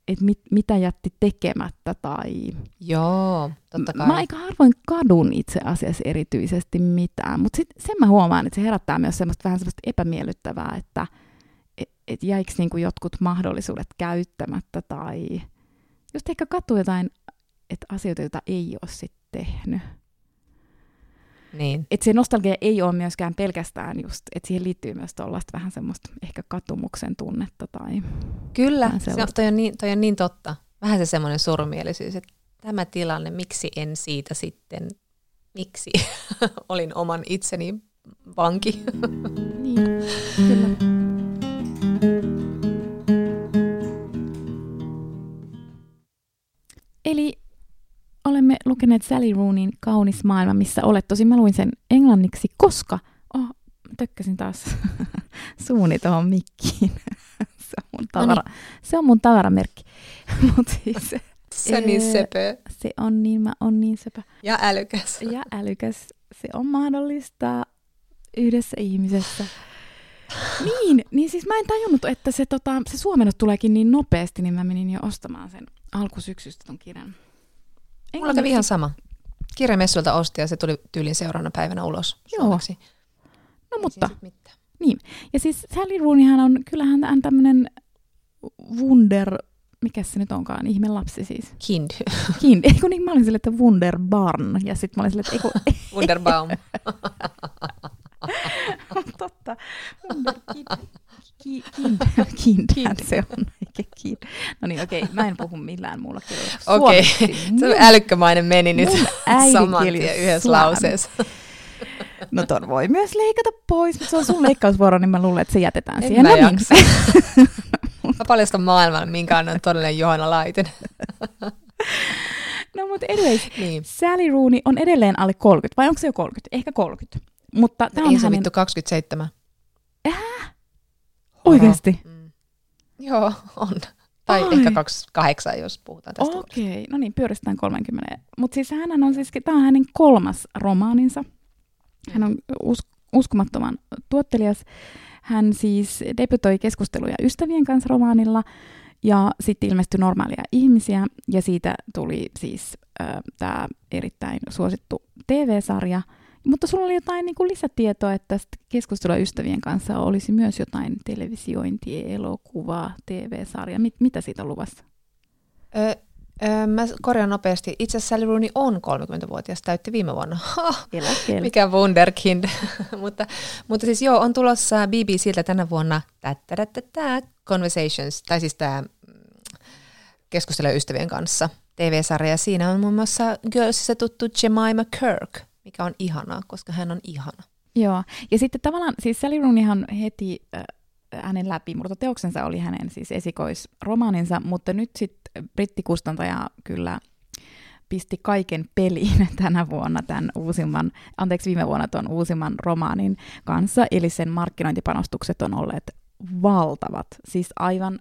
S2: että mit, mitä jätti tekemättä tai...
S3: Joo, totta kai.
S2: Mä aika harvoin kadun itse asiassa erityisesti mitään, mutta sitten sen mä huomaan, että se herättää myös semmoista vähän semmoista epämiellyttävää, että et, et jäikö niinku jotkut mahdollisuudet käyttämättä tai just ehkä katuu jotain että asioita, joita ei ole sitten tehnyt.
S3: Niin.
S2: Et se nostalgia ei ole myöskään pelkästään just, että siihen liittyy myös tuollaista vähän semmoista ehkä katumuksen tunnetta tai
S3: Kyllä, se on, toi, on niin, toi on niin totta. Vähän se semmoinen surumielisyys, että tämä tilanne, miksi en siitä sitten, miksi olin oman itseni vanki.
S2: niin, kyllä. Eli olemme lukeneet Sally Roonin Kaunis maailma, missä olet. Tosi mä luin sen englanniksi, koska... Oh, tökkäsin taas suuni tuohon mikkiin. se, on mun tavara, no niin. se on mun tavaramerkki. Mut siis,
S3: se on niin söpö.
S2: Se on niin, mä on niin söpö.
S3: Ja älykäs.
S2: Ja älykäs. Se on mahdollista yhdessä ihmisessä. niin, niin siis mä en tajunnut, että se, tota, se suomennus tuleekin niin nopeasti, niin mä menin jo ostamaan sen alkusyksystä ton kirjan.
S3: Mulla kävi ihan sama. Kirjamessuilta osti ja se tuli tyylin seuraavana päivänä ulos
S2: Joo. Suomeksi. No mutta, niin. Ja siis Sally Rooneyhän on, kyllähän hän tämmöinen wunder, mikä se nyt onkaan, ihme lapsi siis.
S3: Kind.
S2: Kind. Eikö niin, mä olin sille, että Wunderbarn, ja sitten mä olin sille, että eikö...
S3: Wunderbaum.
S2: Totta. Wunderkind. Kind, kind. se on, eikä. No niin, okei, okay, mä en puhu millään muulla kielellä.
S3: Okei, okay. se älykkämainen meni nyt saman tien yhdessä lauseessa.
S2: No ton voi myös leikata pois, mutta se on sun leikkausvuoro, niin mä luulen, että se jätetään
S3: en
S2: siihen.
S3: Mä, no niin. mä paljastan maailman, minkä on todellinen Johanna Laiten.
S2: no mutta anyways, niin. Sally Rooney on edelleen alle 30, vai onko se jo 30? Ehkä 30. Mutta
S3: no, on ei se hänen... vittu 27.
S2: Oikeasti? Mm.
S3: Joo, on. Tai Ai. ehkä 28, jos puhutaan tästä.
S2: Okei, okay. no niin, pyöristetään 30. Mutta siis hän on siis, tämä on hänen kolmas romaaninsa. Hän on us- uskomattoman tuottelijas. Hän siis debytoi keskusteluja ystävien kanssa romaanilla ja sitten ilmestyi normaalia ihmisiä ja siitä tuli siis äh, tämä erittäin suosittu TV-sarja – mutta sulla oli jotain niin kuin lisätietoa, että tästä keskustelua ystävien kanssa olisi myös jotain televisiointia, elokuvaa, TV-sarja. Mit, mitä siitä on luvassa?
S3: Ö, ö, mä korjaan nopeasti. Itse asiassa Sally Rooney on 30-vuotias, täytti viime vuonna. Mikä wunderkind. mutta, mutta siis joo, on tulossa BBCltä tänä vuonna Conversations, tai siis tämä keskustelee ystävien kanssa TV-sarja. Siinä on muun muassa Girlsissa tuttu Jemima Kirk, mikä on ihanaa, koska hän on ihana.
S2: Joo, ja sitten tavallaan, siis Sally Rooneyhan heti äh, hänen teoksensa oli hänen siis esikoisromaaninsa, mutta nyt sitten brittikustantaja kyllä pisti kaiken peliin tänä vuonna tämän uusimman, anteeksi viime vuonna tuon uusimman romaanin kanssa, eli sen markkinointipanostukset on olleet valtavat, siis aivan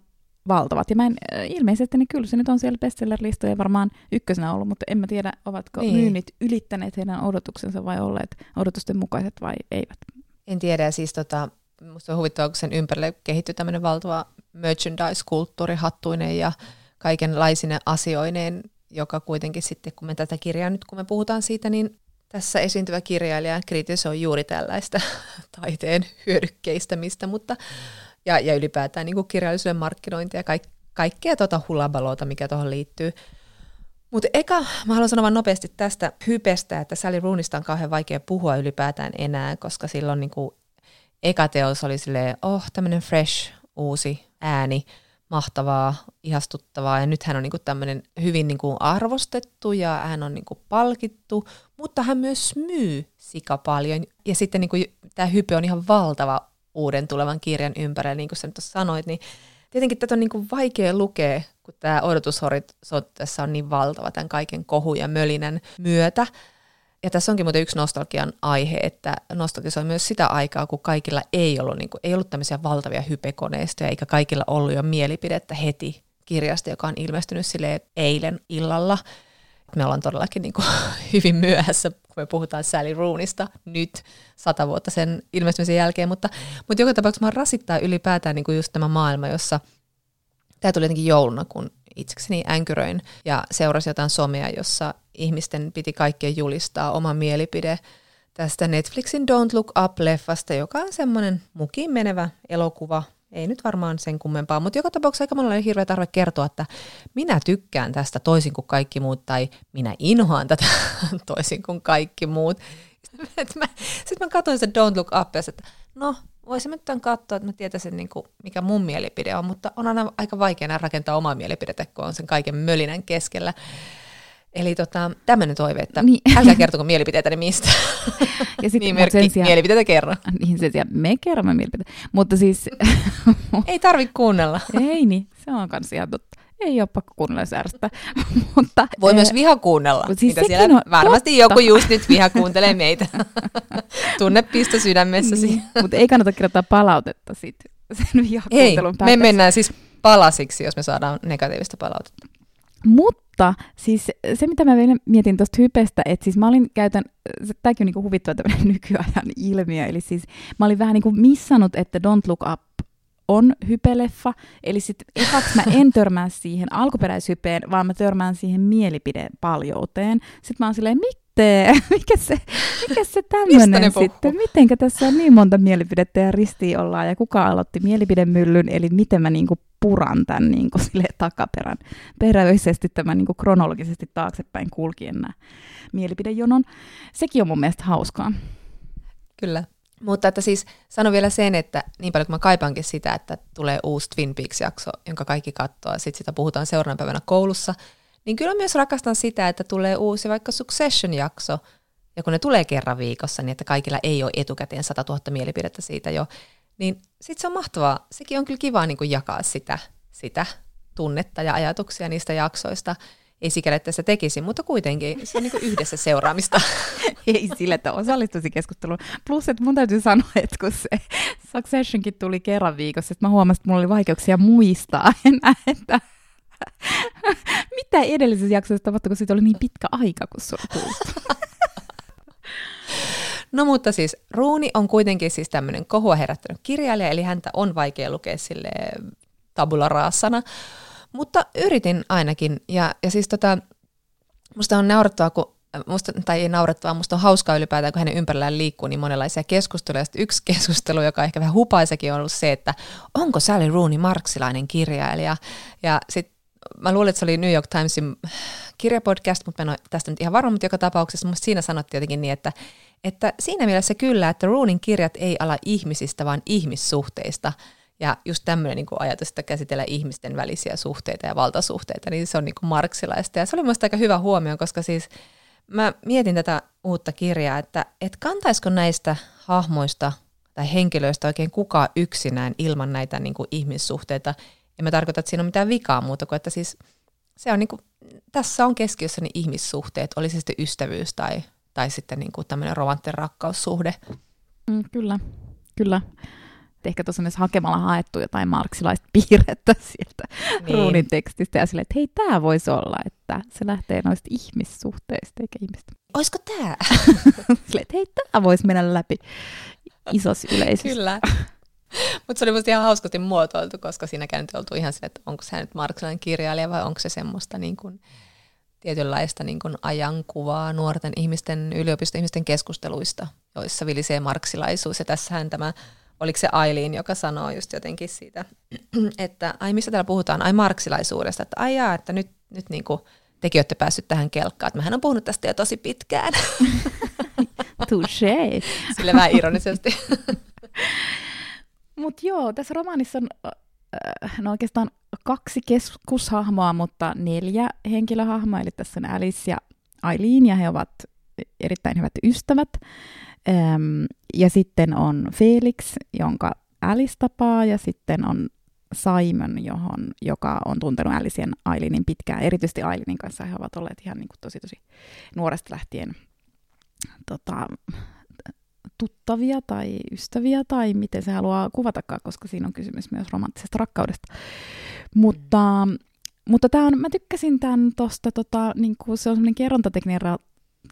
S2: valtavat. Ja mä en, ilmeisesti niin kyllä se nyt on siellä bestseller-listoja varmaan ykkösenä ollut, mutta en mä tiedä, ovatko niin. myynnit ylittäneet heidän odotuksensa vai olleet odotusten mukaiset vai eivät.
S3: En tiedä, siis tota, musta on huvittavaa, kun sen ympärille kehittyi tämmöinen valtava merchandise-kulttuuri hattuinen ja kaikenlaisine asioineen, joka kuitenkin sitten, kun me tätä kirjaa nyt, kun me puhutaan siitä, niin tässä esiintyvä kirjailija kritisoi juuri tällaista taiteen hyödykkeistämistä, mutta ja, ja ylipäätään niin kuin kirjallisuuden markkinointia ja kaik, kaikkea tuota hullabaloota, mikä tuohon liittyy. Mutta eka, mä haluan sanoa vain nopeasti tästä hypestä, että Sally Roonista on kauhean vaikea puhua ylipäätään enää, koska silloin niin kuin eka teos oli silleen, oh, tämmöinen fresh, uusi ääni, mahtavaa, ihastuttavaa, ja nyt hän on niin tämmöinen hyvin niin kuin arvostettu ja hän on niin kuin palkittu, mutta hän myös myy sika paljon. Ja sitten niin kuin, tämä hype on ihan valtava uuden tulevan kirjan ympärillä, niin kuin sä nyt sanoit, niin tietenkin tätä on niin kuin vaikea lukea, kun tämä odotushorisontti tässä on niin valtava tämän kaiken kohu ja mölinän myötä. Ja tässä onkin muuten yksi nostalgian aihe, että nostalgisoi myös sitä aikaa, kun kaikilla ei ollut, niin kuin, ei ollut tämmöisiä valtavia hypekoneistoja, eikä kaikilla ollut jo mielipidettä heti kirjasta, joka on ilmestynyt sille eilen illalla me ollaan todellakin niin kuin hyvin myöhässä, kun me puhutaan Sally Roonista nyt sata vuotta sen ilmestymisen jälkeen, mutta, mutta joka tapauksessa mä rasittaa ylipäätään niin kuin just tämä maailma, jossa tämä tuli jotenkin jouluna, kun itsekseni änkyröin ja seurasi jotain somea, jossa ihmisten piti kaikkien julistaa oma mielipide tästä Netflixin Don't Look Up-leffasta, joka on semmoinen mukiin menevä elokuva, ei nyt varmaan sen kummempaa, mutta joka tapauksessa aika monella oli hirveä tarve kertoa, että minä tykkään tästä toisin kuin kaikki muut, tai minä inhoan tätä toisin kuin kaikki muut. Sitten mä, sit mä katsoin se Don't Look Up, ja että no, voisin nyt tämän katsoa, että mä tietäisin, niin kuin, mikä mun mielipide on, mutta on aina aika vaikea rakentaa omaa mielipidettä, kun on sen kaiken mölinän keskellä. Eli tota, tämmöinen toive, että niin. älkää kertoko mielipiteitä niin mistä. Ja sit, niin merkki, sijaan, mielipiteitä kerro.
S2: Niin sen sijaan, me kerromme mielipiteitä. Mutta siis...
S3: ei tarvitse kuunnella.
S2: ei niin, se on kans ihan totta. Ei ole pakko kuunnella säästä. Mutta,
S3: Voi ee, myös eh, viha kuunnella. Siis mitä siellä varmasti totta. joku just nyt viha kuuntelee meitä. Tunnepisto sydämessäsi. Niin,
S2: mutta ei kannata kirjoittaa palautetta sit sen vihakuuntelun
S3: Ei, me mennään siis palasiksi, jos me saadaan negatiivista palautetta.
S2: Mutta siis se, mitä mä vielä mietin tuosta hypestä, että siis mä olin käytän, tämäkin on niinku huvittava tämmöinen nykyajan ilmiö, eli siis mä olin vähän niin kuin missannut, että Don't Look Up on hypeleffa, eli sitten mä en törmää siihen alkuperäishypeen, vaan mä törmään siihen mielipidepaljouteen. Sitten mä oon silleen, sitten? Mikä se, mikä se tämmöinen sitten? Mitenkä tässä on niin monta mielipidettä ja ristiin ollaan ja kuka aloitti mielipidemyllyn, eli miten mä niinku puran tämän niinku sille takaperän peräisesti tämän niinku kronologisesti taaksepäin kulkien nämä mielipidejonon. Sekin on mun mielestä hauskaa.
S3: Kyllä. Mutta että siis sano vielä sen, että niin paljon kuin mä kaipaankin sitä, että tulee uusi Twin Peaks-jakso, jonka kaikki katsoo, ja sitten sitä puhutaan seuraavana päivänä koulussa, niin kyllä myös rakastan sitä, että tulee uusi vaikka Succession-jakso, ja kun ne tulee kerran viikossa, niin että kaikilla ei ole etukäteen 100 000 mielipidettä siitä jo, niin sitten se on mahtavaa. Sekin on kyllä kiva niin kuin jakaa sitä, sitä tunnetta ja ajatuksia niistä jaksoista. Ei sikäli, että se tekisi, mutta kuitenkin se on niin yhdessä seuraamista.
S2: ei sille, että osallistuisi keskusteluun. Plus, että mun täytyy sanoa, että kun se Successionkin tuli kerran viikossa, että mä huomasin, että mulla oli vaikeuksia muistaa enää, että mitä edellisessä jaksossa tapahtui, kun siitä oli niin pitkä aika, kun oli
S3: No mutta siis Ruuni on kuitenkin siis tämmöinen kohua herättänyt kirjailija, eli häntä on vaikea lukea sille tabula raassana, mutta yritin ainakin. Ja, ja siis tota, musta on naurettavaa, kun musta, tai ei naurettavaa, musta on hauskaa ylipäätään, kun hänen ympärillään liikkuu niin monenlaisia keskusteluja. Sitten yksi keskustelu, joka ehkä vähän hupaisekin, on ollut se, että onko Sally Rooney marksilainen kirjailija. Ja sitten mä luulen, että se oli New York Timesin kirjapodcast, mutta mä en ole tästä nyt ihan varma, mutta joka tapauksessa musta siinä sanottiin jotenkin niin, että, että siinä mielessä kyllä, että Roonin kirjat ei ala ihmisistä, vaan ihmissuhteista. Ja just tämmöinen niin ajatus, että käsitellä ihmisten välisiä suhteita ja valtasuhteita, niin se on niin marksilaista. Ja se oli minusta aika hyvä huomio, koska siis mä mietin tätä uutta kirjaa, että, että kantaisiko näistä hahmoista tai henkilöistä oikein kukaan yksinään ilman näitä niin kuin ihmissuhteita. En mä tarkoita, että siinä on mitään vikaa muuta kuin, että siis se on niin kuin, tässä on keskiössä ne ihmissuhteet, oli se sitten ystävyys tai, tai sitten niin kuin tämmöinen romanttinen rakkaussuhde.
S2: Mm, kyllä, kyllä. Ehkä tuossa myös hakemalla haettu jotain marksilaista piirrettä sieltä niin. ruunin tekstistä ja silleen, että hei, tämä voisi olla, että se lähtee noista ihmissuhteista eikä ihmistä.
S3: Olisiko tämä?
S2: silleen, että hei, tämä voisi mennä läpi isossa yleisössä.
S3: Kyllä. Mutta se oli musta ihan hauskasti muotoiltu, koska siinäkään nyt oltu ihan sille, että onko se nyt marksilainen kirjailija vai onko se semmoista niin kuin tietynlaista niin kuin ajankuvaa nuorten ihmisten, yliopistoihmisten keskusteluista, joissa vilisee marksilaisuus. Ja tässähän tämä, oliko se Aileen, joka sanoo just jotenkin siitä, että ai missä täällä puhutaan, ai marksilaisuudesta, että ai jaa, että nyt, nyt niin kuin tekin olette päässyt tähän kelkkaan, että mähän on puhunut tästä jo tosi pitkään.
S2: Touché.
S3: Sille vähän ironisesti.
S2: Mutta joo, tässä romaanissa on no oikeastaan kaksi keskushahmoa, mutta neljä henkilöhahmoa, eli tässä on Alice ja Aileen, ja he ovat erittäin hyvät ystävät. Ähm, ja sitten on Felix, jonka Alice tapaa, ja sitten on Simon, johon, joka on tuntenut Alicen Aileenin pitkään. Erityisesti Aileenin kanssa he ovat olleet ihan niin kuin tosi tosi nuoresta lähtien tota, tuttavia tai ystäviä tai miten se haluaa kuvatakaan, koska siinä on kysymys myös romanttisesta rakkaudesta. Mutta, mm. mutta tää on, mä tykkäsin tämän tuosta, tota, niin se on semmoinen kerrontatekninen, ra-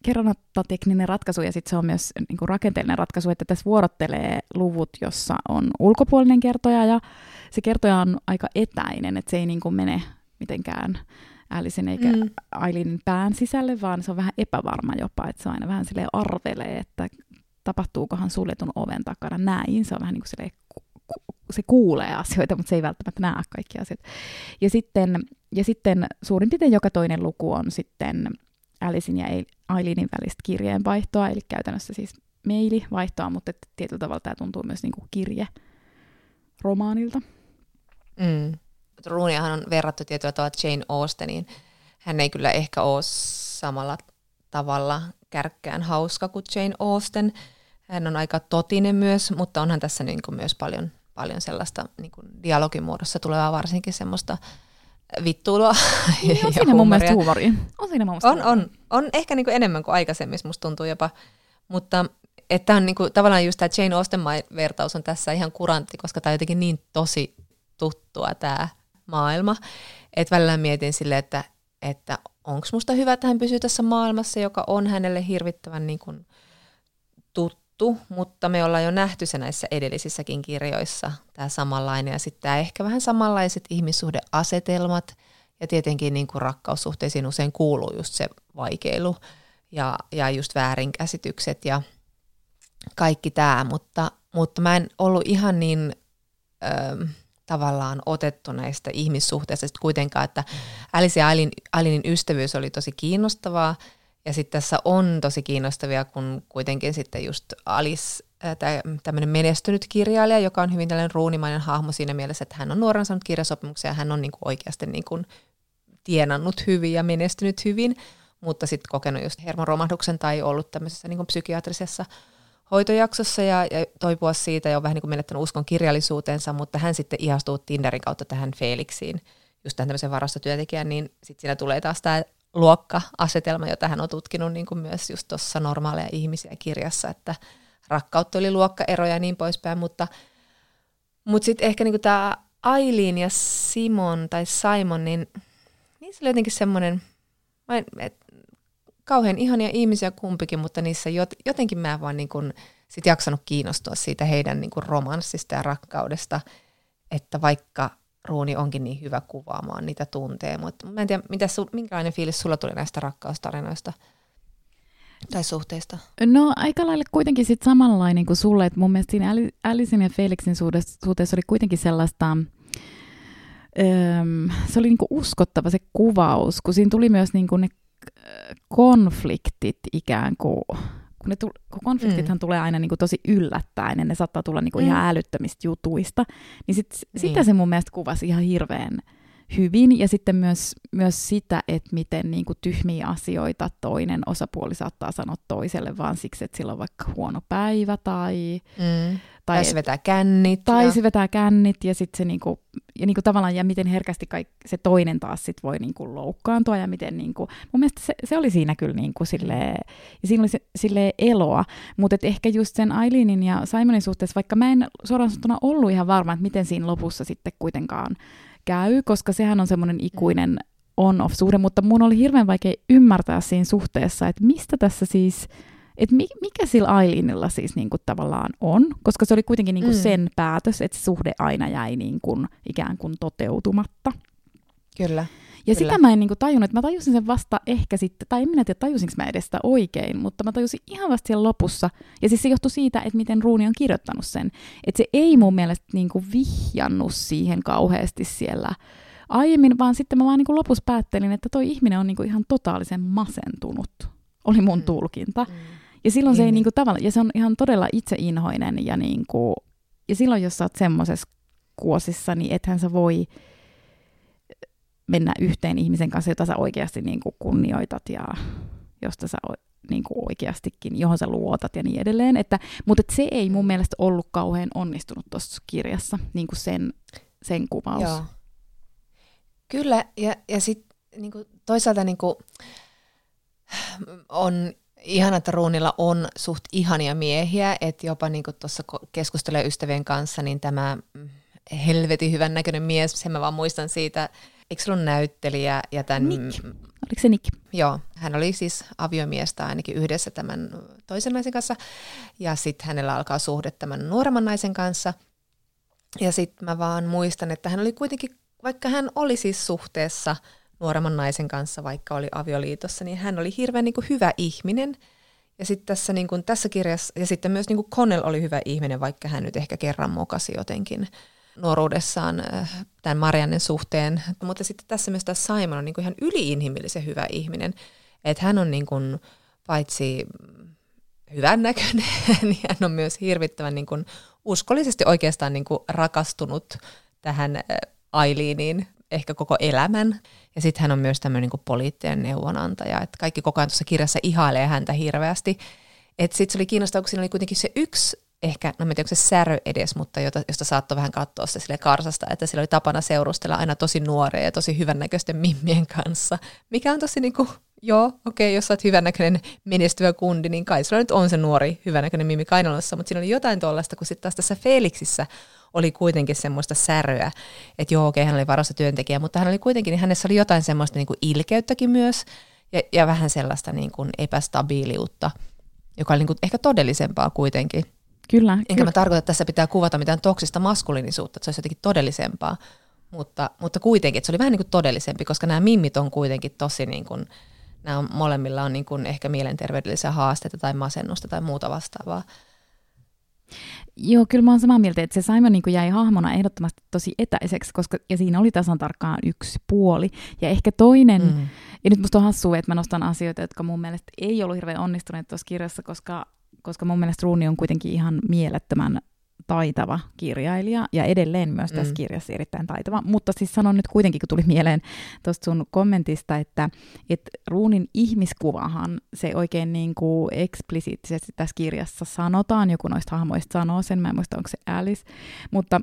S2: kerrontatekninen ratkaisu ja sitten se on myös niin kuin rakenteellinen ratkaisu, että tässä vuorottelee luvut, jossa on ulkopuolinen kertoja ja se kertoja on aika etäinen, että se ei niin kuin mene mitenkään Älisen eikä mm. Ailinin pään sisälle, vaan se on vähän epävarma jopa, että se aina vähän sille arvelee, että tapahtuukohan suljetun oven takana näin. Se on vähän niin kuin se kuulee asioita, mutta se ei välttämättä näe kaikkia asioita. Ja sitten, ja sitten suurin piirtein joka toinen luku on sitten Alicein ja Ailinin välistä kirjeenvaihtoa, eli käytännössä siis mailivaihtoa, mutta tietyllä tavalla tämä tuntuu myös niin kuin kirje romaanilta.
S3: Mm. Ruuniahan on verrattu tietyllä tavalla Jane Austeniin. Hän ei kyllä ehkä ole samalla tavalla kärkkään hauska kuin Jane Austen. Hän on aika totinen myös, mutta onhan tässä niin kuin myös paljon, paljon sellaista niin kuin dialogin muodossa tulevaa varsinkin semmoista vittuilua
S2: niin, on siinä mun mielestä huumoria.
S3: On siinä mun on, on, on ehkä niin kuin enemmän kuin aikaisemmin, musta tuntuu jopa. Mutta että on niin kuin, tavallaan just tämä Jane Austen-vertaus on tässä ihan kurantti, koska tämä on jotenkin niin tosi tuttua tämä maailma, että välillä mietin sille, että, että onko musta hyvä, että hän pysyy tässä maailmassa, joka on hänelle hirvittävän niin kuin tuttu, mutta me ollaan jo nähty se näissä edellisissäkin kirjoissa, tämä samanlainen, ja sitten tämä ehkä vähän samanlaiset ihmissuhdeasetelmat, ja tietenkin niin kuin rakkaussuhteisiin usein kuuluu just se vaikeilu ja, ja just väärinkäsitykset ja kaikki tämä, mutta, mutta mä en ollut ihan niin... Öö, tavallaan otettu näistä ihmissuhteista. Sitten kuitenkaan, että Alice ja Alin, Alinin ystävyys oli tosi kiinnostavaa, ja sitten tässä on tosi kiinnostavia, kun kuitenkin sitten just Alice, tämmöinen menestynyt kirjailija, joka on hyvin tällainen ruunimainen hahmo siinä mielessä, että hän on nuoren saanut kirjasopimuksia ja hän on niin kuin oikeasti niin kuin tienannut hyvin ja menestynyt hyvin, mutta sitten kokenut just hermoromahduksen tai ollut tämmöisessä niin kuin psykiatrisessa hoitojaksossa ja, ja toipua siitä ja on vähän niin kuin menettänyt uskon kirjallisuutensa, mutta hän sitten ihastuu Tinderin kautta tähän Felixiin, just tähän tämmöisen varastotyöntekijän, niin sitten siinä tulee taas tämä luokka-asetelma, jota hän on tutkinut niin kuin myös just tuossa normaaleja ihmisiä kirjassa, että rakkautta oli luokkaeroja ja niin poispäin, mutta, mutta sitten ehkä niin tämä Aileen ja Simon tai Simon, niin, se oli jotenkin semmoinen, että kauhean ihania ihmisiä kumpikin, mutta niissä jotenkin mä vaan niin kuin sit jaksanut kiinnostua siitä heidän niin kuin romanssista ja rakkaudesta, että vaikka Ruuni onkin niin hyvä kuvaamaan niitä tuntee, mutta mä en tiedä, mitä su, minkälainen fiilis sulla tuli näistä rakkaustarinoista tai suhteista?
S2: No aika lailla kuitenkin sit samanlainen kuin sulle, että mun mielestä siinä Alicein ja Felixin suhteessa oli kuitenkin sellaista, se oli niinku uskottava se kuvaus, kun siinä tuli myös niinku ne konfliktit ikään kuin kun, ne tu- kun konfliktithan mm. tulee aina niin kuin tosi yllättäen ja ne saattaa tulla niin kuin mm. ihan älyttömistä jutuista, niin, sit, niin sitä se mun mielestä kuvasi ihan hirveän hyvin. Ja sitten myös, myös sitä, että miten niin kuin tyhmiä asioita toinen osapuoli saattaa sanoa toiselle vaan siksi, että sillä on vaikka huono päivä tai...
S3: Mm. Tai, tai se vetää kännit.
S2: Tai ja... se vetää kännit ja sitten se niinku, ja niinku tavallaan, ja miten herkästi kaik, se toinen taas sit voi niinku loukkaantua ja miten niinku, mun mielestä se, se oli siinä kyllä niinku silleen, ja siinä oli se, silleen eloa, mutta ehkä just sen Aileenin ja Simonin suhteessa, vaikka mä en suoraan sanottuna ollut ihan varma, että miten siinä lopussa sitten kuitenkaan käy, koska sehän on semmoinen ikuinen on-off-suhde, mutta mun oli hirveän vaikea ymmärtää siinä suhteessa, että mistä tässä siis, että mikä sillä Aileenilla siis niinku tavallaan on, koska se oli kuitenkin niinku mm. sen päätös, että se suhde aina jäi niinku ikään kuin toteutumatta.
S3: Kyllä.
S2: Ja Kyllä. sitä mä en niinku tajunnut, että mä tajusin sen vasta ehkä sitten, tai en minä tiedä tajusinko mä edes sitä oikein, mutta mä tajusin ihan vasta siellä lopussa. Ja siis se johtui siitä, että miten Ruuni on kirjoittanut sen. Että se ei mun mielestä niinku vihjannut siihen kauheasti siellä aiemmin, vaan sitten mä vaan niinku lopussa päättelin, että toi ihminen on niinku ihan totaalisen masentunut. Oli mun mm. tulkinta. Mm. Ja silloin se ei niin. niinku tavallaan, ja se on ihan todella itseinhoinen ja niinku, ja silloin jos sä oot semmoisessa kuosissa, niin ethän sä voi mennä yhteen ihmisen kanssa, jota sä oikeasti niin kuin kunnioitat ja josta sä niin kuin oikeastikin, johon sä luotat ja niin edelleen. Että, mutta että se ei mun mielestä ollut kauhean onnistunut tuossa kirjassa, niin kuin sen, sen kuvaus. Joo.
S3: Kyllä, ja, ja sitten niin toisaalta niin kuin, on ihana, että Ruunilla on suht ihania miehiä, että jopa niin tuossa keskustelee ystävien kanssa, niin tämä helvetin hyvän näköinen mies, sen mä vaan muistan siitä, eikö se ollut näyttelijä ja tämän...
S2: Nick. Oliko se Nick?
S3: Joo, hän oli siis aviomiestä ainakin yhdessä tämän toisen naisen kanssa, ja sitten hänellä alkaa suhde tämän nuoremman naisen kanssa, ja sitten mä vaan muistan, että hän oli kuitenkin, vaikka hän oli siis suhteessa nuoremman naisen kanssa, vaikka oli avioliitossa, niin hän oli hirveän niin kuin hyvä ihminen, ja sitten tässä, niin kuin, tässä kirjassa, ja sitten myös niin kuin Connell oli hyvä ihminen, vaikka hän nyt ehkä kerran mokasi jotenkin nuoruudessaan äh, tämän Mariannen suhteen, mutta sitten tässä myös tämä Simon on niin kuin ihan yliinhimillisen hyvä ihminen, että hän on niin kuin, paitsi hyvännäköinen, niin hän on myös hirvittävän niin kuin, uskollisesti oikeastaan niin kuin, rakastunut tähän äh, Ailiiniin ehkä koko elämän. Ja sitten hän on myös tämmöinen niin poliittinen neuvonantaja, että kaikki koko ajan tuossa kirjassa ihailee häntä hirveästi. Että sitten se oli kiinnostavaa, kun siinä oli kuitenkin se yksi ehkä, no en tiedä, se särö edes, mutta jota, josta saattoi vähän katsoa se sille karsasta, että sillä oli tapana seurustella aina tosi nuoria ja tosi hyvännäköisten mimmien kanssa, mikä on tosi niin kuin, joo, okei, okay, jos sä oot hyvännäköinen menestyvä kundi, niin kai sulla nyt on se nuori hyvännäköinen mimmi kainalossa, mutta siinä oli jotain tuollaista, kun sitten taas tässä Felixissä oli kuitenkin semmoista säröä, että joo, okei, okay, hän oli varossa työntekijä, mutta hän oli kuitenkin, niin hänessä oli jotain semmoista niin kuin ilkeyttäkin myös, ja, ja vähän sellaista niin kuin epästabiiliutta, joka oli niin kuin ehkä todellisempaa kuitenkin.
S2: Kyllä.
S3: Enkä
S2: kyllä.
S3: mä tarkoita, että tässä pitää kuvata mitään toksista maskuliinisuutta, että se olisi jotenkin todellisempaa, mutta, mutta kuitenkin, että se oli vähän niin kuin todellisempi, koska nämä mimmit on kuitenkin tosi niin kuin, nämä on, molemmilla on niin kuin ehkä mielenterveydellisiä haasteita tai masennusta tai muuta vastaavaa.
S2: Joo, kyllä mä oon samaa mieltä, että se Simon niin jäi hahmona ehdottomasti tosi etäiseksi, koska, ja siinä oli tasan tarkkaan yksi puoli. Ja ehkä toinen, mm. ja nyt musta on hassua, että mä nostan asioita, jotka mun mielestä ei ollut hirveän onnistuneet tuossa kirjassa, koska koska mun mielestä Ruuni on kuitenkin ihan mielettömän taitava kirjailija ja edelleen myös tässä mm. kirjassa erittäin taitava. Mutta siis sanon nyt kuitenkin, kun tuli mieleen tuosta sun kommentista, että, että Ruunin ihmiskuvahan se oikein niin kuin eksplisiittisesti tässä kirjassa sanotaan, joku noista hahmoista sanoo sen, mä en muista onko se Alice, mutta,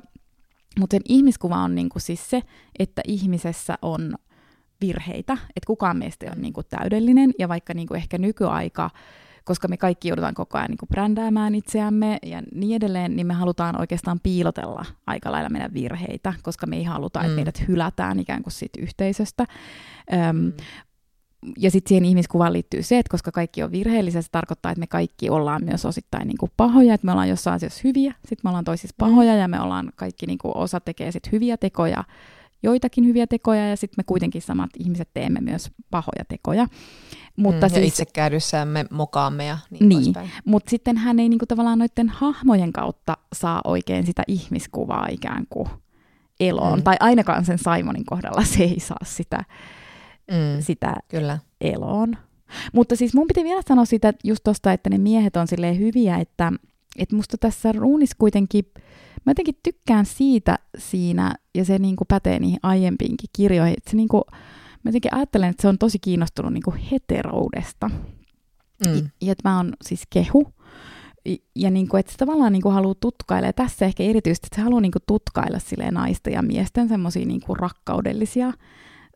S2: mutta sen ihmiskuva on niin kuin siis se, että ihmisessä on virheitä, että kukaan meistä ei ole niin kuin täydellinen ja vaikka niin kuin ehkä nykyaika koska me kaikki joudutaan koko ajan niin kuin brändäämään itseämme ja niin edelleen, niin me halutaan oikeastaan piilotella aika lailla meidän virheitä, koska me ei haluta, mm. että meidät hylätään ikään kuin siitä yhteisöstä. Öm, mm. Ja sitten siihen ihmiskuvaan liittyy se, että koska kaikki on virheellisiä, se tarkoittaa, että me kaikki ollaan myös osittain niin kuin pahoja, että me ollaan jossain asiassa hyviä, sitten me ollaan toisissa mm. pahoja ja me ollaan kaikki, niin kuin osa tekee sitten hyviä tekoja, joitakin hyviä tekoja ja sitten me kuitenkin samat ihmiset teemme myös pahoja tekoja.
S3: Mutta mm, siis, ja itsekäydyssämme mokaamme ja niin, niin
S2: Mutta sitten hän ei niinku tavallaan noiden hahmojen kautta saa oikein sitä ihmiskuvaa ikään kuin eloon. Mm. Tai ainakaan sen Simonin kohdalla se ei saa sitä, mm, sitä
S3: kyllä.
S2: eloon. Mutta siis mun piti vielä sanoa sitä just tosta, että ne miehet on silleen hyviä, että, että musta tässä ruunissa kuitenkin, mä jotenkin tykkään siitä siinä, ja se niin kuin pätee niihin aiempiinkin kirjoihin, että se niin kuin, mä jotenkin ajattelen, että se on tosi kiinnostunut niin kuin heteroudesta. Mm. Ja, ja että mä oon siis kehu, ja niin kuin, että se tavallaan niin kuin haluaa tutkailla, ja tässä ehkä erityisesti, että se haluaa niin kuin tutkailla silleen naisten ja miesten semmoisia niin kuin rakkaudellisia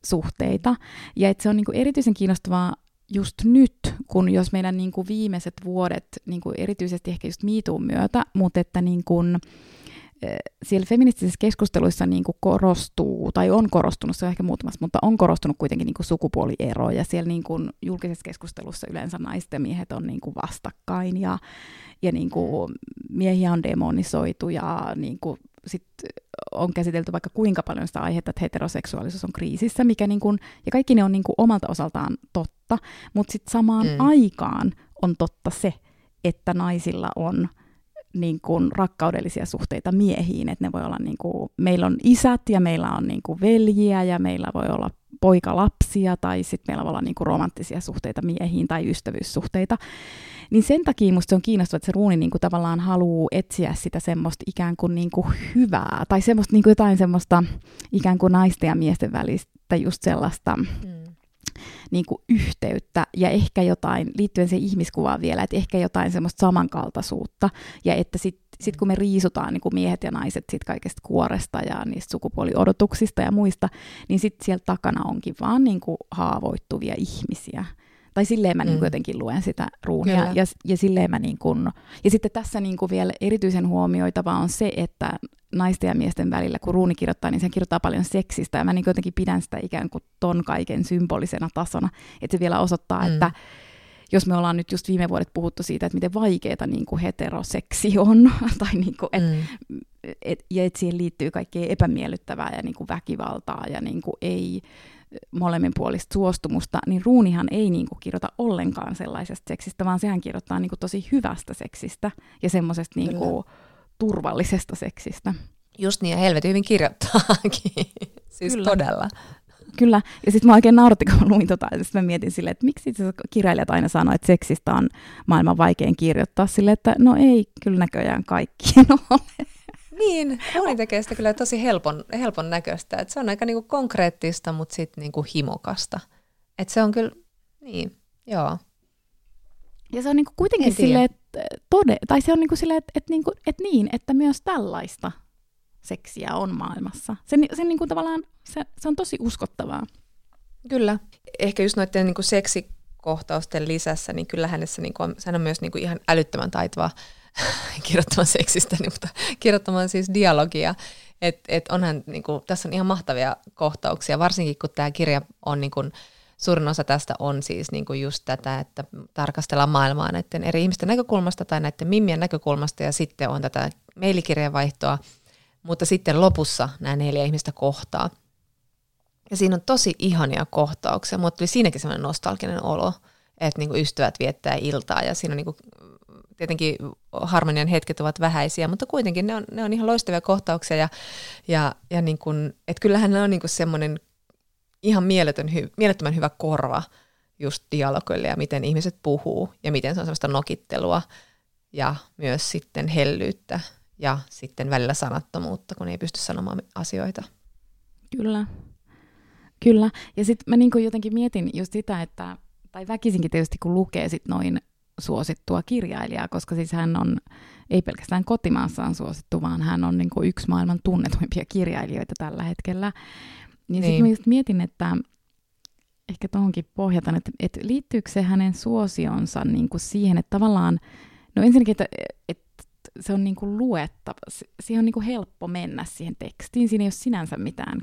S2: suhteita, ja että se on niin kuin erityisen kiinnostavaa just nyt, kun jos meidän niin kuin viimeiset vuodet, niin kuin erityisesti ehkä just miituun myötä, mutta että niin kuin, siellä feministisissä keskusteluissa niin kuin korostuu, tai on korostunut, se on ehkä muutamassa, mutta on korostunut kuitenkin niin kuin sukupuoliero, ja siellä niin kuin julkisessa keskustelussa yleensä naiset ja miehet on niin kuin vastakkain, ja, ja niin kuin miehiä on demonisoitu, ja niin kuin sit on käsitelty vaikka kuinka paljon sitä aihetta, että heteroseksuaalisuus on kriisissä, mikä niin kuin, ja kaikki ne on niin kuin omalta osaltaan totta, mutta sitten samaan mm. aikaan on totta se, että naisilla on niin kuin rakkaudellisia suhteita miehiin, että ne voi olla niin kuin, meillä on isät ja meillä on niin kuin veljiä ja meillä voi olla poikalapsia tai sitten meillä voi olla niin kuin romanttisia suhteita miehiin tai ystävyyssuhteita. Niin sen takia musta se on kiinnostavaa, että se ruuni niin kuin tavallaan haluaa etsiä sitä semmoista ikään kuin, niin kuin hyvää tai semmoista niin kuin jotain semmoista ikään kuin naisten ja miesten välistä just sellaista mm niin kuin yhteyttä ja ehkä jotain, liittyen siihen ihmiskuvaan vielä, että ehkä jotain semmoista samankaltaisuutta ja että sitten sit kun me riisutaan niin kuin miehet ja naiset sit kaikesta kuoresta ja niistä sukupuoliodotuksista ja muista, niin sitten siellä takana onkin vaan niin kuin haavoittuvia ihmisiä. Tai silleen mä mm. niin kuin jotenkin luen sitä ruunia. Ja, ja, silleen mä niin kuin, ja sitten tässä niin kuin vielä erityisen huomioitavaa on se, että naisten ja miesten välillä, kun ruuni kirjoittaa, niin se kirjoittaa paljon seksistä, ja mä niin jotenkin pidän sitä ikään kuin ton kaiken symbolisena tasona, että se vielä osoittaa, mm. että jos me ollaan nyt just viime vuodet puhuttu siitä, että miten vaikeaa niin kuin heteroseksi on, tai niin kuin, et, mm. et, ja että siihen liittyy kaikkea epämiellyttävää ja niin kuin väkivaltaa ja niin kuin ei molemminpuolista suostumusta, niin ruunihan ei niin kuin kirjoita ollenkaan sellaisesta seksistä, vaan sehän kirjoittaa niin kuin tosi hyvästä seksistä ja semmoisesta niin kuin turvallisesta seksistä.
S3: Just niin, ja helvetin hyvin kirjoittaakin. siis Kyllä. todella.
S2: Kyllä, ja sitten mä oikein nauratti, kun luin tota, ja sitten mä mietin silleen, että miksi itse kirjailijat aina sanoo, että seksistä on maailman vaikein kirjoittaa sille, että no ei kyllä näköjään kaikki ole.
S3: Niin, moni tekee sitä kyllä tosi helpon, helpon näköistä. Et se on aika niinku konkreettista, mutta sitten niinku himokasta. Et se on kyllä, niin, joo.
S2: Ja se on niinku kuitenkin silleen, että tode, tai se on niinku silleen, että, että, niinku, että niin, että myös tällaista seksiä on maailmassa. Se, se, niinku tavallaan, se, se on tosi uskottavaa.
S3: Kyllä. Ehkä just noiden niinku seksikohtausten lisässä, niin kyllä hänessä niinku on, sehän on myös niinku ihan älyttömän taitava kirjoittamaan seksistä, niin, mutta kirjoittamaan siis dialogia. Et, et onhan, niin kuin, tässä on ihan mahtavia kohtauksia, varsinkin kun tämä kirja on niin kuin, suurin osa tästä on siis niin kuin just tätä, että tarkastellaan maailmaa näiden eri ihmisten näkökulmasta tai näiden mimmien näkökulmasta ja sitten on tätä mailikirjeenvaihtoa, mutta sitten lopussa nämä neljä ihmistä kohtaa. Ja siinä on tosi ihania kohtauksia, mutta tuli siinäkin sellainen nostalginen olo, että niin kuin ystävät viettää iltaa ja siinä on niin kuin tietenkin harmonian hetket ovat vähäisiä, mutta kuitenkin ne on, ne on ihan loistavia kohtauksia ja, ja, ja niin kuin, että kyllähän ne on niin semmoinen ihan mieletön, hy, mielettömän hyvä korva just dialogille ja miten ihmiset puhuu ja miten se on semmoista nokittelua ja myös sitten hellyyttä ja sitten välillä sanattomuutta, kun ei pysty sanomaan asioita.
S2: Kyllä, kyllä. Ja sitten mä niin jotenkin mietin just sitä, että, tai väkisinkin tietysti kun lukee sit noin suosittua kirjailijaa, koska siis hän on ei pelkästään kotimaassaan suosittu, vaan hän on niin kuin yksi maailman tunnetuimpia kirjailijoita tällä hetkellä. Niin, niin. sitten mietin, että ehkä tuohonkin pohjataan, että, että liittyykö se hänen suosionsa niin kuin siihen, että tavallaan, no ensinnäkin, että, että se on niin kuin luettava, siihen on niin kuin helppo mennä siihen tekstiin, siinä ei ole sinänsä mitään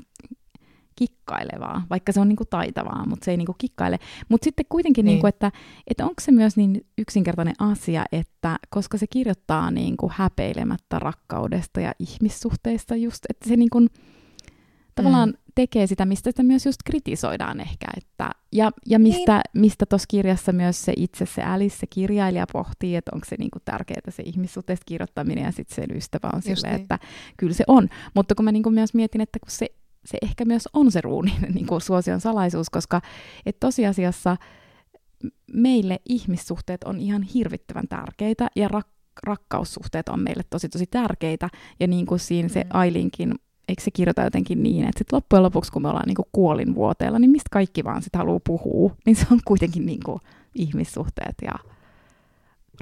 S2: kikkailevaa, vaikka se on niinku taitavaa, mutta se ei niinku kikkaile. Mutta sitten kuitenkin, niin. niinku, että, että onko se myös niin yksinkertainen asia, että koska se kirjoittaa niinku häpeilemättä rakkaudesta ja ihmissuhteista just, että se niinku, tavallaan mm. tekee sitä, mistä sitä myös just kritisoidaan ehkä. Että, ja ja mistä, niin. mistä tuossa kirjassa myös se itse se Alice, se kirjailija pohtii, että onko se niinku tärkeää se ihmissuhteista kirjoittaminen ja sitten se ystävä on silleen, niin. että kyllä se on. Mutta kun mä niinku myös mietin, että kun se se ehkä myös on se ruunin niin kuin suosion salaisuus, koska et tosiasiassa meille ihmissuhteet on ihan hirvittävän tärkeitä ja rak- rakkaussuhteet on meille tosi tosi tärkeitä. Ja niin kuin siinä se mm. Ailinkin, eikö se kirjoita jotenkin niin, että sit loppujen lopuksi kun me ollaan niin kuin kuolinvuoteella, niin mistä kaikki vaan sitä haluaa puhua, niin se on kuitenkin niin kuin ihmissuhteet ja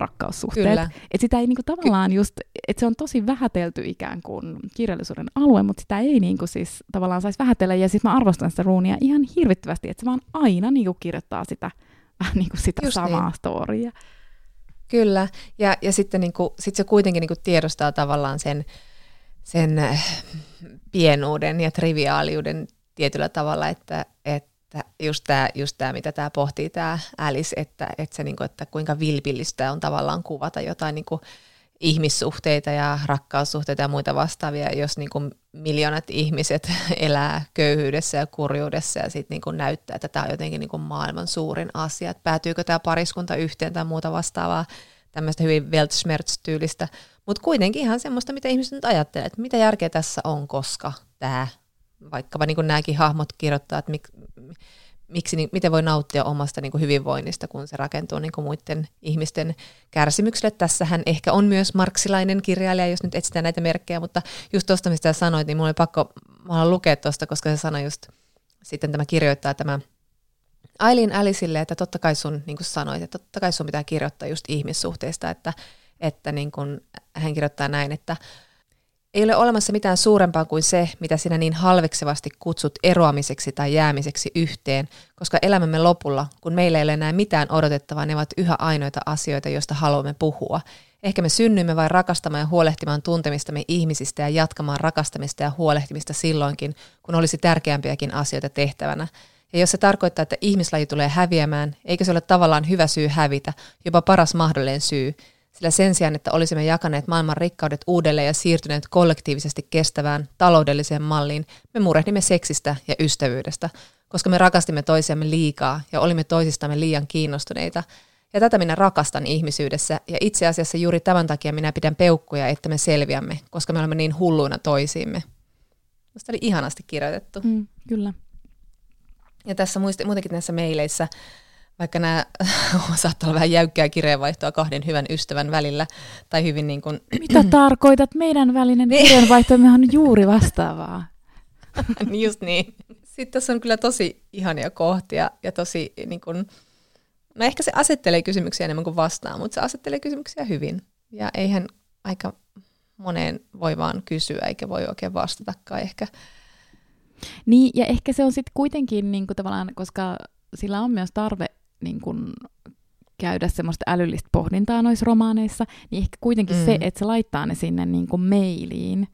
S2: rakkaussuhteet. Kyllä. Et sitä ei niinku tavallaan just, että se on tosi vähätelty ikään kuin kirjallisuuden alue, mutta sitä ei niinku siis tavallaan saisi vähätellä. Ja sitten mä arvostan sitä ruunia ihan hirvittävästi, että se vaan aina niinku kirjoittaa sitä, vähän niinku sitä just samaa niin. storia.
S3: Kyllä, ja, ja sitten niinku, sit se kuitenkin niinku tiedostaa tavallaan sen, sen äh, pienuuden ja triviaaliuden tietyllä tavalla, että, että just tämä, just tää, mitä tämä pohtii, tämä Alice, että, että, se, niinku, että kuinka vilpillistä on tavallaan kuvata jotain niinku, ihmissuhteita ja rakkaussuhteita ja muita vastaavia, jos niinku, miljoonat ihmiset elää köyhyydessä ja kurjuudessa ja sitten niinku, näyttää, että tämä on jotenkin niinku, maailman suurin asia, että päätyykö tämä pariskunta yhteen tai muuta vastaavaa, tämmöistä hyvin Weltschmerz-tyylistä, mutta kuitenkin ihan semmoista, mitä ihmiset nyt ajattelee, että mitä järkeä tässä on, koska tämä vaikkapa niin nämäkin hahmot kirjoittaa, että mik, miksi, niin, miten voi nauttia omasta niin hyvinvoinnista, kun se rakentuu niin muiden ihmisten kärsimykselle. Tässähän ehkä on myös marksilainen kirjailija, jos nyt etsitään näitä merkkejä, mutta just tuosta, mistä sanoit, niin mulla oli pakko mä lukea tuosta, koska se sanoi just, sitten tämä kirjoittaa tämä Aileen Aliceille, että totta kai sun, niin kuin sanoit, että totta kai sun pitää kirjoittaa just ihmissuhteista, että, että niin kuin hän kirjoittaa näin, että ei ole olemassa mitään suurempaa kuin se, mitä sinä niin halveksevasti kutsut eroamiseksi tai jäämiseksi yhteen, koska elämämme lopulla, kun meillä ei ole enää mitään odotettavaa, ne ovat yhä ainoita asioita, joista haluamme puhua. Ehkä me synnymme vain rakastamaan ja huolehtimaan tuntemistamme ihmisistä ja jatkamaan rakastamista ja huolehtimista silloinkin, kun olisi tärkeämpiäkin asioita tehtävänä. Ja jos se tarkoittaa, että ihmislaji tulee häviämään, eikö se ole tavallaan hyvä syy hävitä, jopa paras mahdollinen syy, sillä sen sijaan, että olisimme jakaneet maailman rikkaudet uudelleen ja siirtyneet kollektiivisesti kestävään taloudelliseen malliin, me murehdimme seksistä ja ystävyydestä, koska me rakastimme toisiamme liikaa ja olimme toisistamme liian kiinnostuneita. Ja tätä minä rakastan ihmisyydessä, ja itse asiassa juuri tämän takia minä pidän peukkuja, että me selviämme, koska me olemme niin hulluina toisiimme. Musta oli ihanasti kirjoitettu.
S2: Mm, kyllä.
S3: Ja tässä muutenkin näissä meileissä vaikka nämä saattaa olla vähän jäykkää kirjeenvaihtoa kahden hyvän ystävän välillä, tai hyvin niin kuin...
S2: Mitä tarkoitat? Meidän välinen niin. kirjeenvaihto on juuri vastaavaa.
S3: Niin just niin. Sitten tässä on kyllä tosi ihania kohtia ja tosi niin kuin, no ehkä se asettelee kysymyksiä enemmän kuin vastaa, mutta se asettelee kysymyksiä hyvin. Ja eihän aika moneen voi vaan kysyä, eikä voi oikein vastatakaan ehkä.
S2: Niin, ja ehkä se on sitten kuitenkin niin kuin tavallaan, koska sillä on myös tarve niin kun käydä semmoista älyllistä pohdintaa noissa romaaneissa, niin ehkä kuitenkin mm. se, että se laittaa ne sinne niin kuin mailiin,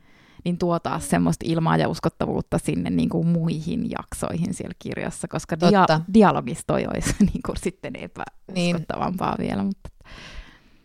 S2: niin tuo taas semmoista ilmaa ja uskottavuutta sinne niin kuin muihin jaksoihin siellä kirjassa, koska dia- dialogista olisi niin kuin sitten epäuskottavampaa niin. vielä. Mutta...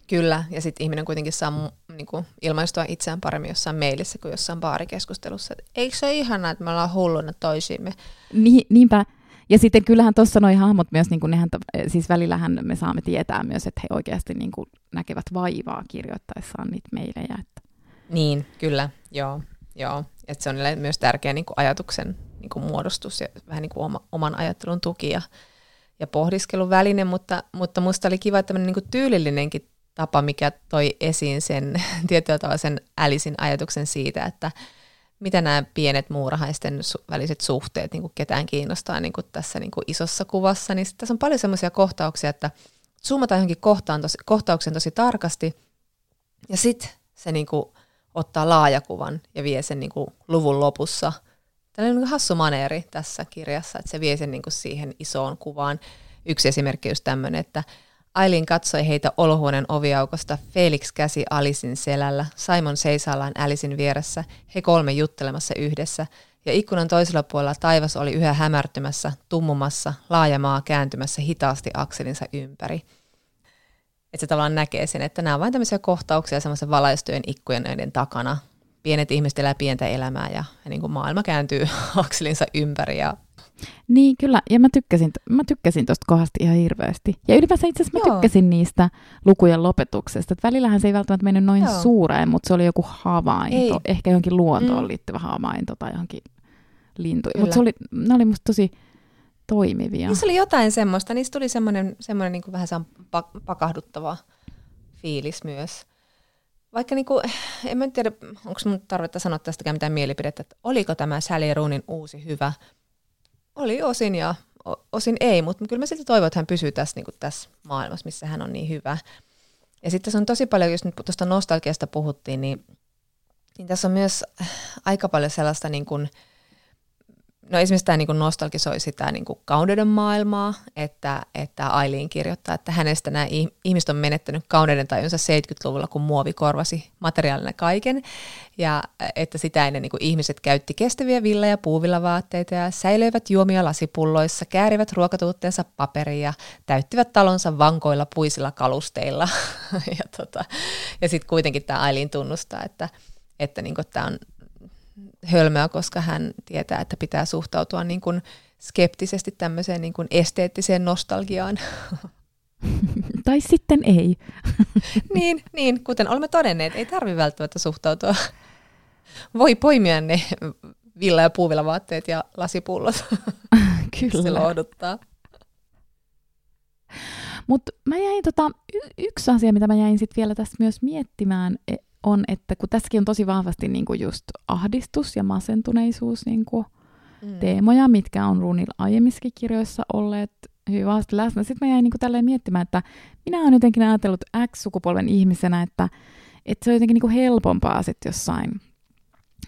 S3: Kyllä, ja sitten ihminen kuitenkin saa niin kuin, ilmaistua itseään paremmin jossain mailissa kuin jossain baarikeskustelussa. Eikö se ole ihanaa, että me ollaan hulluna toisiimme?
S2: Ni- niinpä, ja sitten kyllähän tuossa noi hahmot myös, niin kuin nehän, siis välillähän me saamme tietää myös, että he oikeasti niin kuin näkevät vaivaa kirjoittaessaan niitä meilejä. Että.
S3: Niin, kyllä, joo. joo. Että se on myös tärkeä niin kuin ajatuksen niin kuin muodostus ja vähän niin kuin oma, oman ajattelun tuki ja, ja pohdiskelun väline, mutta, mutta musta oli kiva tämmöinen niin kuin tyylillinenkin tapa, mikä toi esiin sen tietyllä tavalla sen älisin ajatuksen siitä, että, mitä nämä pienet muurahaisten väliset suhteet niin kuin ketään kiinnostaa niin kuin tässä niin kuin isossa kuvassa, niin tässä on paljon semmoisia kohtauksia, että zoomataan johonkin kohtaan tosi, kohtauksen tosi tarkasti, ja sitten se niin kuin ottaa laajakuvan ja vie sen niin kuin luvun lopussa. Tällainen niin hassu maneeri tässä kirjassa, että se vie sen niin kuin siihen isoon kuvaan. Yksi esimerkki on tämmöinen, että Ailin katsoi heitä olohuoneen oviaukosta, Felix käsi Alisin selällä, Simon seisaallaan Alisin vieressä, he kolme juttelemassa yhdessä, ja ikkunan toisella puolella taivas oli yhä hämärtymässä, tummumassa, laaja maa kääntymässä hitaasti akselinsa ympäri. Että se tavallaan näkee sen, että nämä on vain tämmöisiä kohtauksia semmoisen valaistujen ikkujen takana. Pienet ihmiset elää pientä elämää ja, ja niin kuin maailma kääntyy akselinsa ympäri ja
S2: niin, kyllä. Ja mä tykkäsin, mä tykkäsin tuosta kohdasta ihan hirveästi. Ja ylipäänsä itse asiassa mä Joo. tykkäsin niistä lukujen lopetuksesta. Että välillähän se ei välttämättä mennyt noin Joo. suureen, mutta se oli joku havainto. Ei. Ehkä johonkin luontoon mm. liittyvä havainto tai johonkin lintuihin. Mutta oli, ne oli musta tosi toimivia.
S3: Niissä oli jotain semmoista, niistä tuli semmoinen, semmoinen niin kuin vähän pakahduttava fiilis myös. Vaikka niin kuin, en mä tiedä, onko mun tarvetta sanoa tästäkään mitään mielipidettä, että oliko tämä Sally Roonin uusi hyvä. Oli osin ja osin ei, mutta kyllä mä silti toivon, että hän pysyy tässä, niin kuin tässä maailmassa, missä hän on niin hyvä. Ja sitten tässä on tosi paljon, jos nyt tuosta nostalgiasta puhuttiin, niin, niin tässä on myös aika paljon sellaista niin kuin, No esimerkiksi tämä niin nostalgisoi sitä niin kauneuden maailmaa, että, että Aileen kirjoittaa, että hänestä nämä ihmiset on menettänyt kauneuden tajunsa 70-luvulla, kun muovi korvasi materiaalina kaiken, ja että sitä ennen niin ihmiset käytti kestäviä villa- ja puuvillavaatteita ja säilöivät juomia lasipulloissa, käärivät ruokatuotteensa paperia, täyttivät talonsa vankoilla puisilla kalusteilla. ja tota, ja sitten kuitenkin tämä Aileen tunnustaa, että, että niin tämä on hölmöä, koska hän tietää, että pitää suhtautua niin kuin skeptisesti tämmöiseen niin kuin esteettiseen nostalgiaan.
S2: tai sitten ei.
S3: niin, niin, kuten olemme todenneet, ei tarvi välttämättä suhtautua. Voi poimia ne villa- ja puuvillavaatteet ja lasipullot.
S2: Kyllä.
S3: Se lohduttaa.
S2: Mutta mä jäin tota, y- yksi asia, mitä mä jäin sitten vielä tässä myös miettimään, e- on, että kun tässäkin on tosi vahvasti niin kuin just ahdistus ja masentuneisuus niin kuin mm. teemoja, mitkä on Runilla aiemmissakin kirjoissa olleet hyvin vahvasti läsnä. Sitten mä jäin niin kuin tälleen miettimään, että minä olen jotenkin ajatellut X-sukupolven ihmisenä, että, että se on jotenkin niin kuin helpompaa sitten jossain,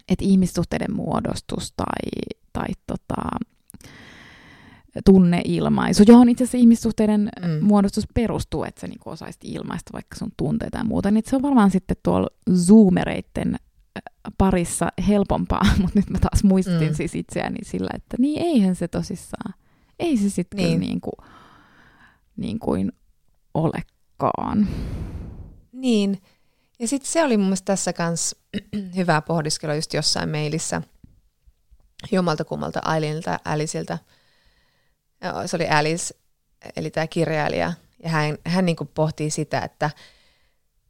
S2: että ihmissuhteiden muodostus tai, tai tota, tunneilmaisu, johon itse asiassa ihmissuhteiden mm. muodostus perustuu, että sä niinku osaisit ilmaista vaikka sun tunteita ja muuta, niin se on varmaan sitten tuolla zoomereitten parissa helpompaa, mutta nyt mä taas muistin mm. siis itseäni sillä, että niin eihän se tosissaan, ei se sitten niin. niin, kuin, niin kuin olekaan.
S3: Niin, ja sitten se oli mun mielestä tässä kanssa hyvää pohdiskelua just jossain mailissa jommalta kummalta Ailinilta, Älisiltä, se oli Alice, eli tämä kirjailija, ja hän, hän niin pohtii sitä, että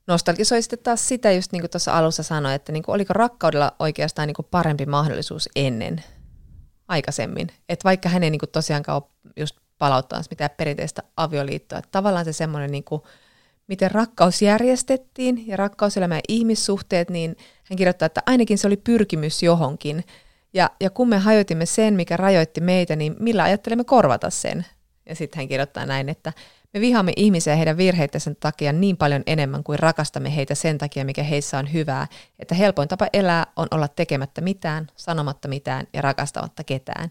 S3: nostalgisoi sitten taas sitä, just niin kuin tuossa alussa sanoi, että niin kuin, oliko rakkaudella oikeastaan niin kuin parempi mahdollisuus ennen, aikaisemmin. Että vaikka hän ei niin kuin tosiaankaan ole just palauttamassa mitään perinteistä avioliittoa, että tavallaan se semmoinen, niin miten rakkaus järjestettiin ja rakkauselämä ja ihmissuhteet, niin hän kirjoittaa, että ainakin se oli pyrkimys johonkin – ja, ja kun me hajotimme sen, mikä rajoitti meitä, niin millä ajattelemme korvata sen? Ja sitten hän kirjoittaa näin, että me vihaamme ihmisiä heidän virheittensä takia niin paljon enemmän kuin rakastamme heitä sen takia, mikä heissä on hyvää, että helpoin tapa elää on olla tekemättä mitään, sanomatta mitään ja rakastamatta ketään.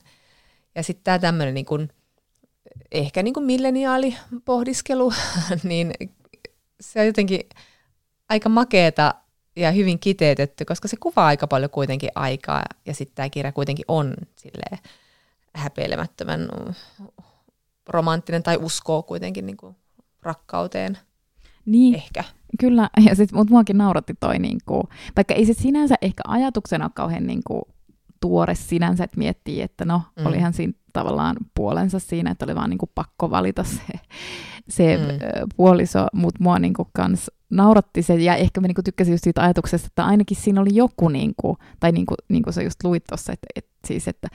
S3: Ja sitten tämä tämmöinen niin kun, ehkä niin kuin milleniaali pohdiskelu, niin se on jotenkin aika makeeta ja hyvin kiteytetty, koska se kuvaa aika paljon kuitenkin aikaa, ja sitten tämä kirja kuitenkin on silleen häpeilemättömän romanttinen tai uskoo kuitenkin niin kuin rakkauteen.
S2: Niin,
S3: ehkä.
S2: Kyllä, ja sit, mutta muakin nauratti toi, niin kuin, vaikka ei se sinänsä ehkä ajatuksena ole kauhean niin kuin, tuore sinänsä, että miettii, että no, mm. olihan siinä tavallaan puolensa siinä, että oli vaan niin kuin, pakko valita se, se mm. puoliso, mutta mua niin kuin, kans nauratti se, ja ehkä mä niinku tykkäsin just siitä ajatuksesta, että ainakin siinä oli joku, niinku, tai niin kuin, niin kuin sä just luit tuossa, että, että, siis, että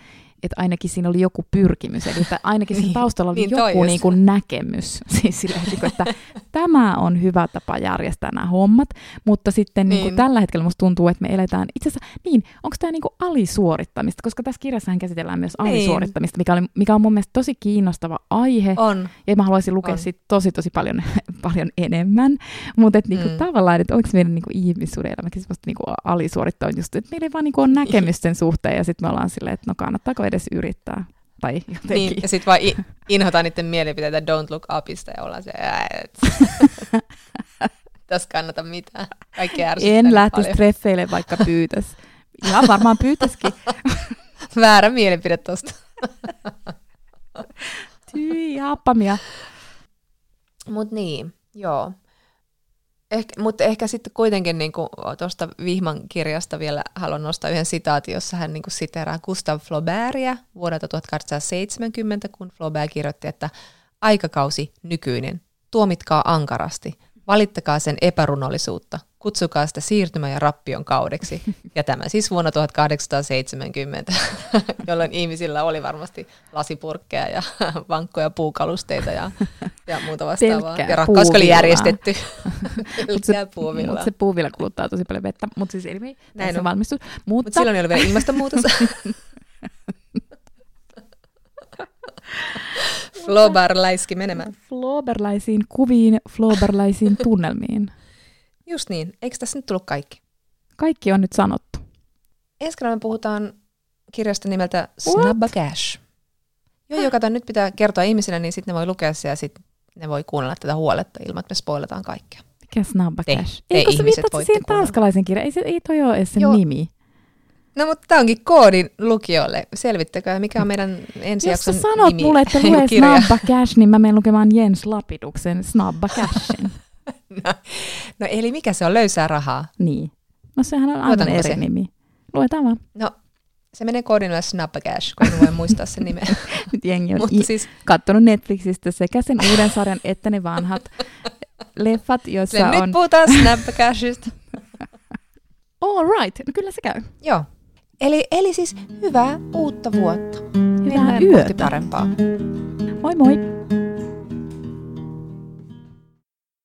S2: että ainakin siinä oli joku pyrkimys, eli että ainakin siinä niin, taustalla oli niin, joku niin kuin näkemys, siis sillä, että tämä on hyvä tapa järjestää nämä hommat, mutta sitten niin. Niin kuin tällä hetkellä musta tuntuu, että me eletään itse asiassa, niin, onko tämä niin kuin alisuorittamista, koska tässä kirjassahan käsitellään myös niin. alisuorittamista, mikä, oli, mikä on mun mielestä tosi kiinnostava aihe,
S3: on.
S2: ja mä haluaisin lukea siitä tosi tosi paljon, paljon enemmän, mutta että niin kuin mm. tavallaan, että onko meidän niin kuin ihmissuhdeelämäkin semmoista niin kuin alisuorittaa just, että meillä ei vaan niin kuin ole näkemys sen suhteen, ja sitten me ollaan silleen, että no kannattaako edes yrittää. Tai jotenkin.
S3: Niin, ja sitten vaan inhotaan niiden mielipiteitä Don't Look Upista ja ollaan se, tässä kannata mitään. Kaikki
S2: En lähtisi treffeille, vaikka pyytäs. Ihan varmaan pyytäskin.
S3: Väärä mielipide tosta.
S2: Tyi, happamia.
S3: Mut niin, joo. Ehkä, mutta ehkä sitten kuitenkin niin tuosta Vihman kirjasta vielä haluan nostaa yhden sitaatin, jossa hän niin kuin siteraa Gustav Flaubertia vuodelta 1870, kun Flaubert kirjoitti, että aikakausi nykyinen, tuomitkaa ankarasti, Valittakaa sen epärunollisuutta. Kutsukaa sitä siirtymä- ja rappion kaudeksi. Ja tämä siis vuonna 1870, jolloin ihmisillä oli varmasti lasipurkkeja ja vankkoja puukalusteita ja, ja muuta vastaavaa.
S2: Pelkkää
S3: ja rakkaus oli järjestetty.
S2: Mutta se, mut se puuvilla kuluttaa tosi paljon vettä, mutta siis ilmi,
S3: Näin on.
S2: valmistus.
S3: Mutta
S2: Mutta
S3: silloin ei ollut vielä ilmastonmuutos. Flobar läiski menemään.
S2: floberlaisiin kuviin, floberlaisiin tunnelmiin.
S3: Just niin. Eikö tässä nyt tullut kaikki?
S2: Kaikki on nyt sanottu.
S3: Ensi kerralla me puhutaan kirjasta nimeltä? Snabba Cash. Joo, joka tämän nyt pitää kertoa ihmisille, niin sitten ne voi lukea se ja sitten ne voi kuunnella tätä huoletta ilman, että me spoilataan kaikkea.
S2: Mikä snabba cash?
S3: te
S2: Ei,
S3: ihmiset
S2: viittaat
S3: voitte
S2: siihen
S3: kuunnella.
S2: tanskalaisen kirjan. Ei, se, ei toi ole edes sen
S3: Joo.
S2: nimi.
S3: No mutta tämä onkin koodin lukijoille. Selvittäkää, mikä on meidän ensi
S2: Jos
S3: jakson
S2: sanot
S3: nimi.
S2: mulle, että lue snabba cash, niin mä menen lukemaan Jens Lapiduksen snabba cashin.
S3: No, no eli mikä se on? Löysää rahaa.
S2: niin. No sehän on aivan eri
S3: se?
S2: nimi. Luetaan vaan.
S3: No, se menee koodilla Snabba Cash, kun voi muistaa sen nimeä.
S2: Nyt jengi on
S3: mutta
S2: i-
S3: siis
S2: kattonut Netflixistä sekä sen uuden sarjan että ne vanhat leffat, joissa on...
S3: nyt puhutaan Snabba Cashista.
S2: All right, no kyllä se käy.
S3: Joo. Eli, eli siis hyvää uutta vuotta.
S2: Hyvää yötä.
S3: parempaa.
S2: Moi moi!